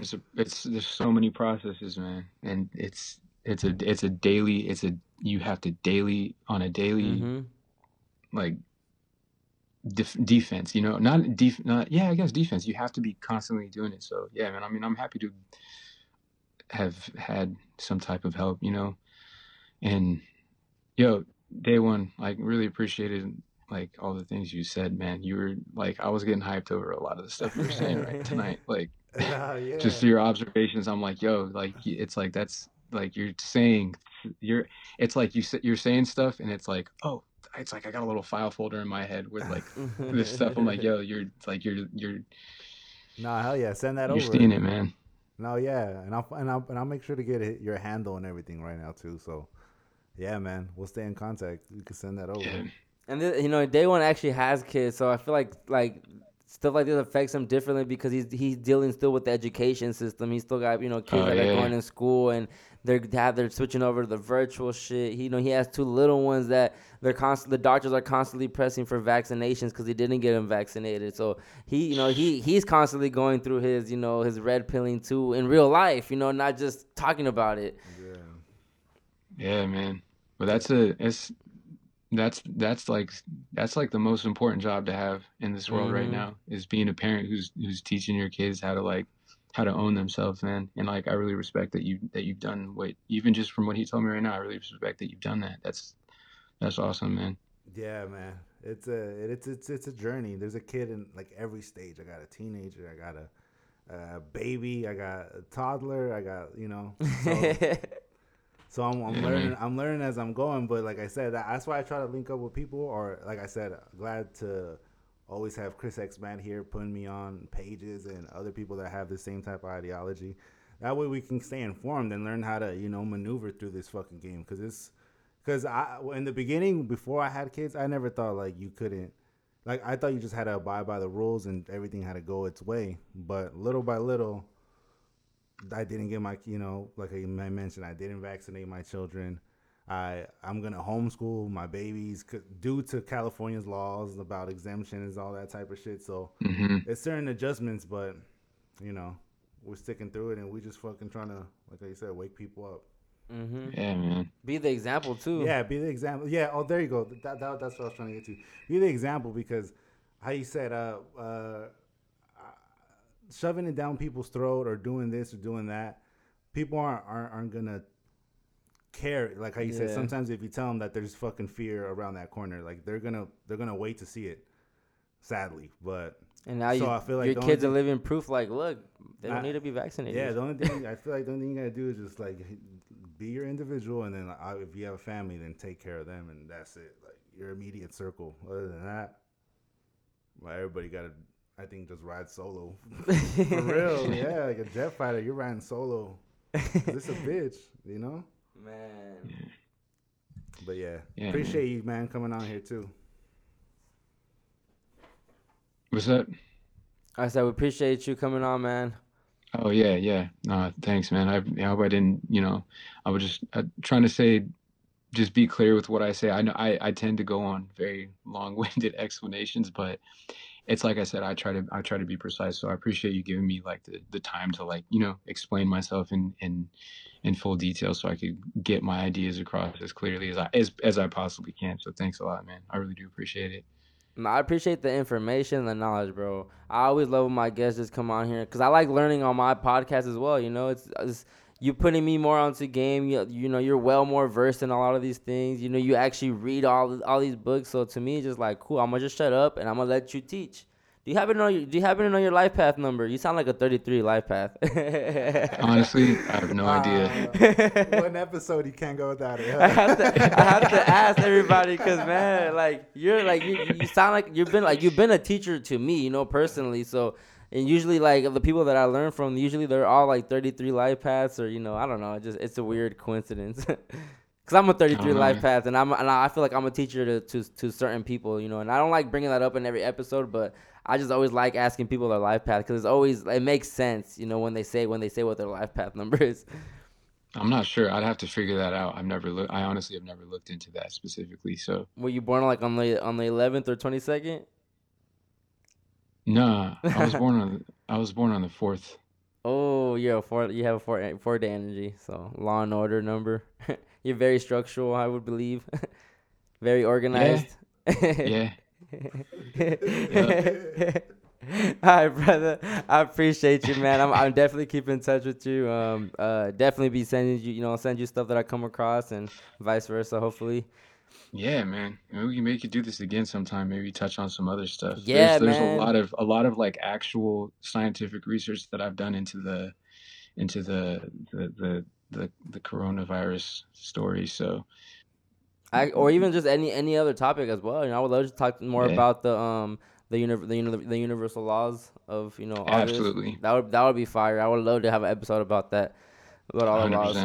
it's a, it's there's so many processes man and it's it's a it's a daily it's a you have to daily on a daily hmm like def- defense you know not def- not yeah i guess defense you have to be constantly doing it so yeah man i mean i'm happy to have had some type of help you know? And yo day one like really appreciated like all the things you said man. You were like i was getting hyped over a lot of the stuff you were saying right tonight. (laughs) Like (laughs) yeah. (laughs) just your observations i'm like yo like it's like that's like you're saying you're it's like you you're saying stuff and it's like oh it's like i got a little file folder in my head with like this stuff. I'm like yo you're like you're you're Nah, hell yeah, send that you're over. seeing it man No, yeah, and I'll and I'll and I'll make sure to get your handle and everything right now too. So, yeah, man, we'll stay in contact. You can send that over. And th- you know, day one actually has kids, so I feel like like stuff like this affects him differently because he's he's dealing still with the education system. He's still got you know kids Oh, that are going to school and they're they have they're switching over to the virtual shit. He, you know, he has two little ones that they're constant. The doctors are constantly pressing for vaccinations because he didn't get him vaccinated. So he, you know, he he's constantly going through his you know his red pilling too in real life. You know, not just talking about it. Yeah. yeah man but that's a it's that's that's like that's like the most important job to have in this world right Mhm. now is being a parent who's who's teaching your kids how to like how to own themselves man and like i really respect that you that you've done what even just from what he told me right now i really respect that you've done that that's that's awesome man Yeah, man. It's a it's it's it's a journey. There's a kid in like every stage. I got a teenager. I got a, a baby. I got a toddler. I got you know. So, (laughs) so I'm, I'm Yeah, learning. I'm learning as I'm going. But like I said, that, that's why I try to link up with people. Or like I said, glad to always have Chris X Man here putting me on pages and other people that have the same type of ideology. That way we can stay informed and learn how to you know maneuver through this fucking game because it's Cause I in the beginning before I had kids, I never thought like you couldn't. Like I thought you just had to abide by the rules and everything had to go its way. But little by little, I didn't get my you know like I mentioned, I didn't vaccinate my children. I I'm gonna homeschool my babies due to California's laws about exemptions, all that type of shit. So hmm it's certain adjustments, but you know we're sticking through it and we just fucking trying to like I said, wake people up. Mm-hmm. Yeah, man. Be the example too. Yeah, be the example. Yeah. Oh, there you go. That, that that's what I was trying to get to. Be the example because how you said uh uh shoving it down people's throat or doing this or doing that, people aren't aren't, aren't gonna care. Like how you said, sometimes if you tell them that there's fucking fear around that corner, like they're gonna they're gonna wait to see it. Sadly, but And now So you, I feel like your kids are living proof. Like, look, they don't I- need to be vaccinated. yeah, the only thing I feel like the only thing you gotta do is just like be your individual, and then uh, if you have a family, then take care of them, and that's it. Like your immediate circle. Other than that, well, everybody gotta, I think, just ride solo. (laughs) For real, (laughs) yeah, like a jet fighter, you're riding solo. This is a (laughs) bitch, you know. man. But yeah, Yeah, appreciate you, man, coming on here too. What's up? I said we appreciate you coming on, man. Oh yeah, yeah. No, thanks, man. I, I hope I didn't. You know, I was just uh, trying to say, just be clear with what I say. I know I, I tend to go on very long-winded explanations, but it's like I said. I try to I try to be precise. So I appreciate you giving me like the, the time to like you know explain myself in in in full detail, so I could get my ideas across as clearly as I as as I possibly can. So thanks a lot, man. I really do appreciate it. I appreciate the information, the knowledge, bro. I always love when my guests just come on here because I like learning on my podcast as well. You know, it's, it's you putting me more onto game. You, you know, you're well more versed in a lot of these things. You know, you actually read all all these books. So to me, it's just like cool. I'm gonna just shut up and I'm gonna let you teach. Do you happen to know? Your, do you happen to know your life path number? You sound like a 33 life path. (laughs) Honestly, I have no idea. Uh, (laughs) one episode you can't go without it. (laughs) I have to, I have to ask everybody because man, like you're like you, you sound like you've been like you've been a teacher to me, you know, personally. So and usually like the people that I learn from, usually they're all like 33 life paths or you know, I don't know, it just it's a weird coincidence. (laughs) Cause I'm a 33 Uh-huh. life path, and I'm and I feel like I'm a teacher to, to to certain people, you know, and I don't like bringing that up in every episode, but I just always like asking people their life path because it's always it makes sense, you know, when they say when they say what their life path number (laughs) is. I'm not sure. I'd have to figure that out. I've never looked. I honestly have never looked into that specifically. So Were you born like on the on the 11th or 22nd? Nah, I was born on (laughs) I was born on the fourth. Oh, you're four. You have a four four day energy. So law and order number. (laughs) you're very structural, I would believe. (laughs) very organized. Yeah. All right, brother. I appreciate you, man. I'm, I'm definitely keeping in touch with you. Um, uh, definitely be sending you, you know, send you stuff that I come across, and vice versa. Hopefully. Yeah, man. Maybe we can make you do this again sometime. Maybe touch on some other stuff. Yeah, there's, there's man. a lot of a lot of like actual scientific research that I've done into the into the the the the, the coronavirus story. So I, or even just any any other topic as well. You know, I would love to talk more Yeah. about the um the uni- the, uni- the universal laws of you know all this. Absolutely. That would that would be fire. I would love to have an episode about that about all the laws.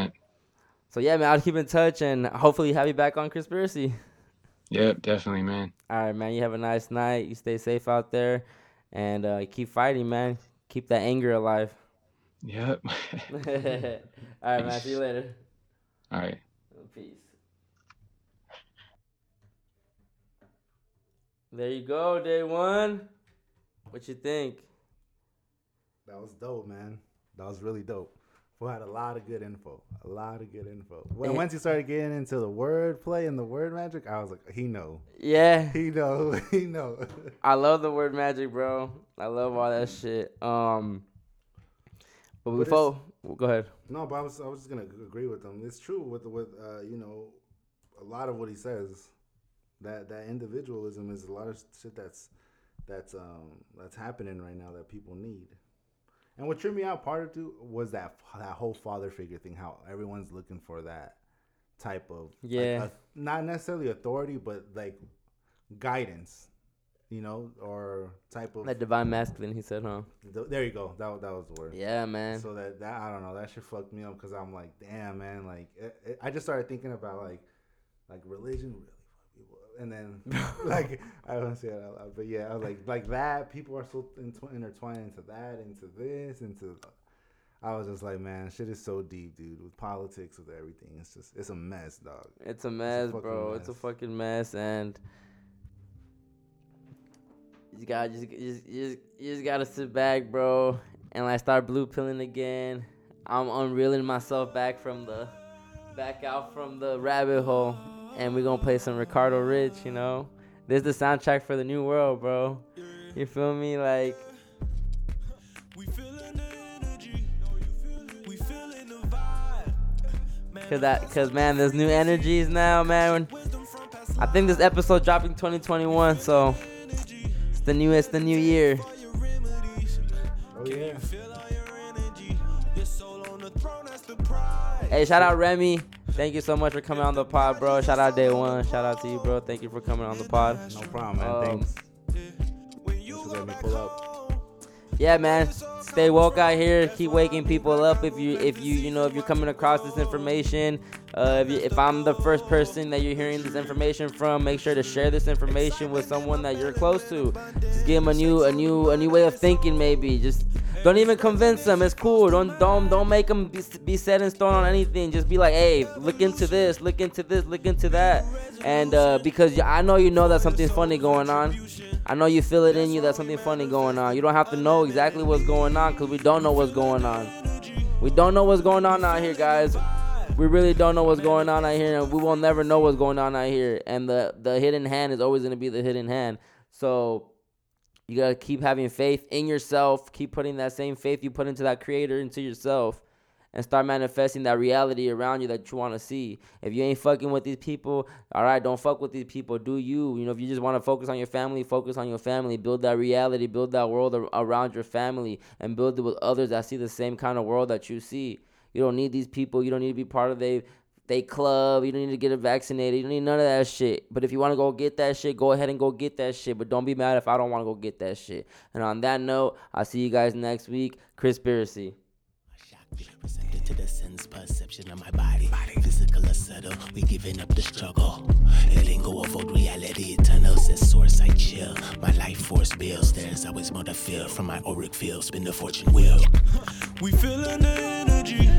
100%. So yeah, man, I'll keep in touch and hopefully have you back on conspiracy. Yep, definitely, man. All right, man. You have a nice night. You stay safe out there, and uh, keep fighting, man. Keep that anger alive. Yep. (laughs) (laughs) all right, man. See you later. All right. Peace. There you go, day one. What you think? That was dope, man. That was really dope. We had a lot of good info. A lot of good info. When once you started getting into the word play and the word magic, I was like, he know, Yeah, (laughs) he know, (laughs) he know. (laughs) I love the word magic, bro. I love all that shit. Um, but But before, go ahead. no, but I was, I was just gonna agree with him. It's true with with uh, you know, a lot of what he says. That that individualism is a lot of shit that's that's um that's happening right now that people need. And what tripped me out part of too was that that whole father figure thing. How everyone's looking for that type of like, Yeah. a- not necessarily authority, but like guidance, you know, or type of. That divine masculine, he said, huh? th- there you go. That that was the word. Yeah, man. So that that I don't know that shit fucked me up because I'm like, damn man, like it, it- I just started thinking about like like religion really fuck people up. And then (laughs) like I don't say it out loud, but yeah, I was like like that. People are so intw- intertwined into that, into this, into. I was just like, man, shit is so deep, dude. With politics, with everything, it's just it's a mess, dog. It's a mess, fucking bro. It's a fucking mess, and you gotta just, just, you just you just gotta sit back, bro, and like start blue pilling again. I'm unreeling myself back from the back out from the rabbit hole, and we're gonna play some Ricardo Rich. You know, this is the soundtrack for the new world, bro. You feel me? Like We feeling the energy. We feeling the vibe. Cause that, cause man, there's new energies now, man. I think this episode dropping 2021, so it's the new, it's the new year. Oh yeah. Feel all your energy. Your soul on the throne, that's the pride. Hey, shout out Remy. Thank you so much for coming on the pod, bro. Shout out Day One. Shout out to you, bro. Thank you for coming on the pod. No problem, man. Um, Thanks. When Thanks for letting me pull up. Yeah, man. Stay woke out here. Keep waking people up. If you, if you, you know, if you're coming across this information, uh, if, you, if I'm the first person that you're hearing this information from, make sure to share this information with someone that you're close to. Just give them a new, a new, a new way of thinking. Maybe just don't even convince them. It's cool. Don't, don't, don't make them be, be set in stone on anything. Just be like, hey, look into this, look into this, look into that, and uh, because I know you know that something's funny going on. I know you feel it in you that something funny going on. You don't have to know exactly what's going on because we don't know what's going on. We don't know what's going on out here, guys. We really don't know what's going on out here, and we will never know what's going on out here. And the the hidden hand is always gonna be the hidden hand. So you gotta keep having faith in yourself. Keep putting that same faith you put into that creator into yourself, and start manifesting that reality around you that you want to see. If you ain't fucking with these people, all right, don't fuck with these people. Do you? You know, if you just want to focus on your family, focus on your family. Build that reality, build that world ar- around your family, and build it with others that see the same kind of world that you see. You don't need these people. You don't need to be part of they they club. You don't need to get it vaccinated. You don't need none of that shit. But if you want to go get that shit, go ahead and go get that shit. But don't be mad if I don't want to go get that shit. And on that note, I'll see you guys next week. Chris Conspiracy. Receptive to the sense perception of my body. Physical or subtle, we giving up the struggle. Letting go of old reality, eternal says source I chill. My life force bills, there's always more to feel. From my auric field, spin the fortune wheel. We feeling the energy.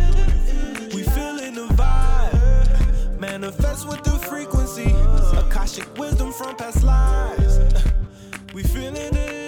We feeling the vibe. Manifest with the frequency. Akashic wisdom from past lives. We feeling the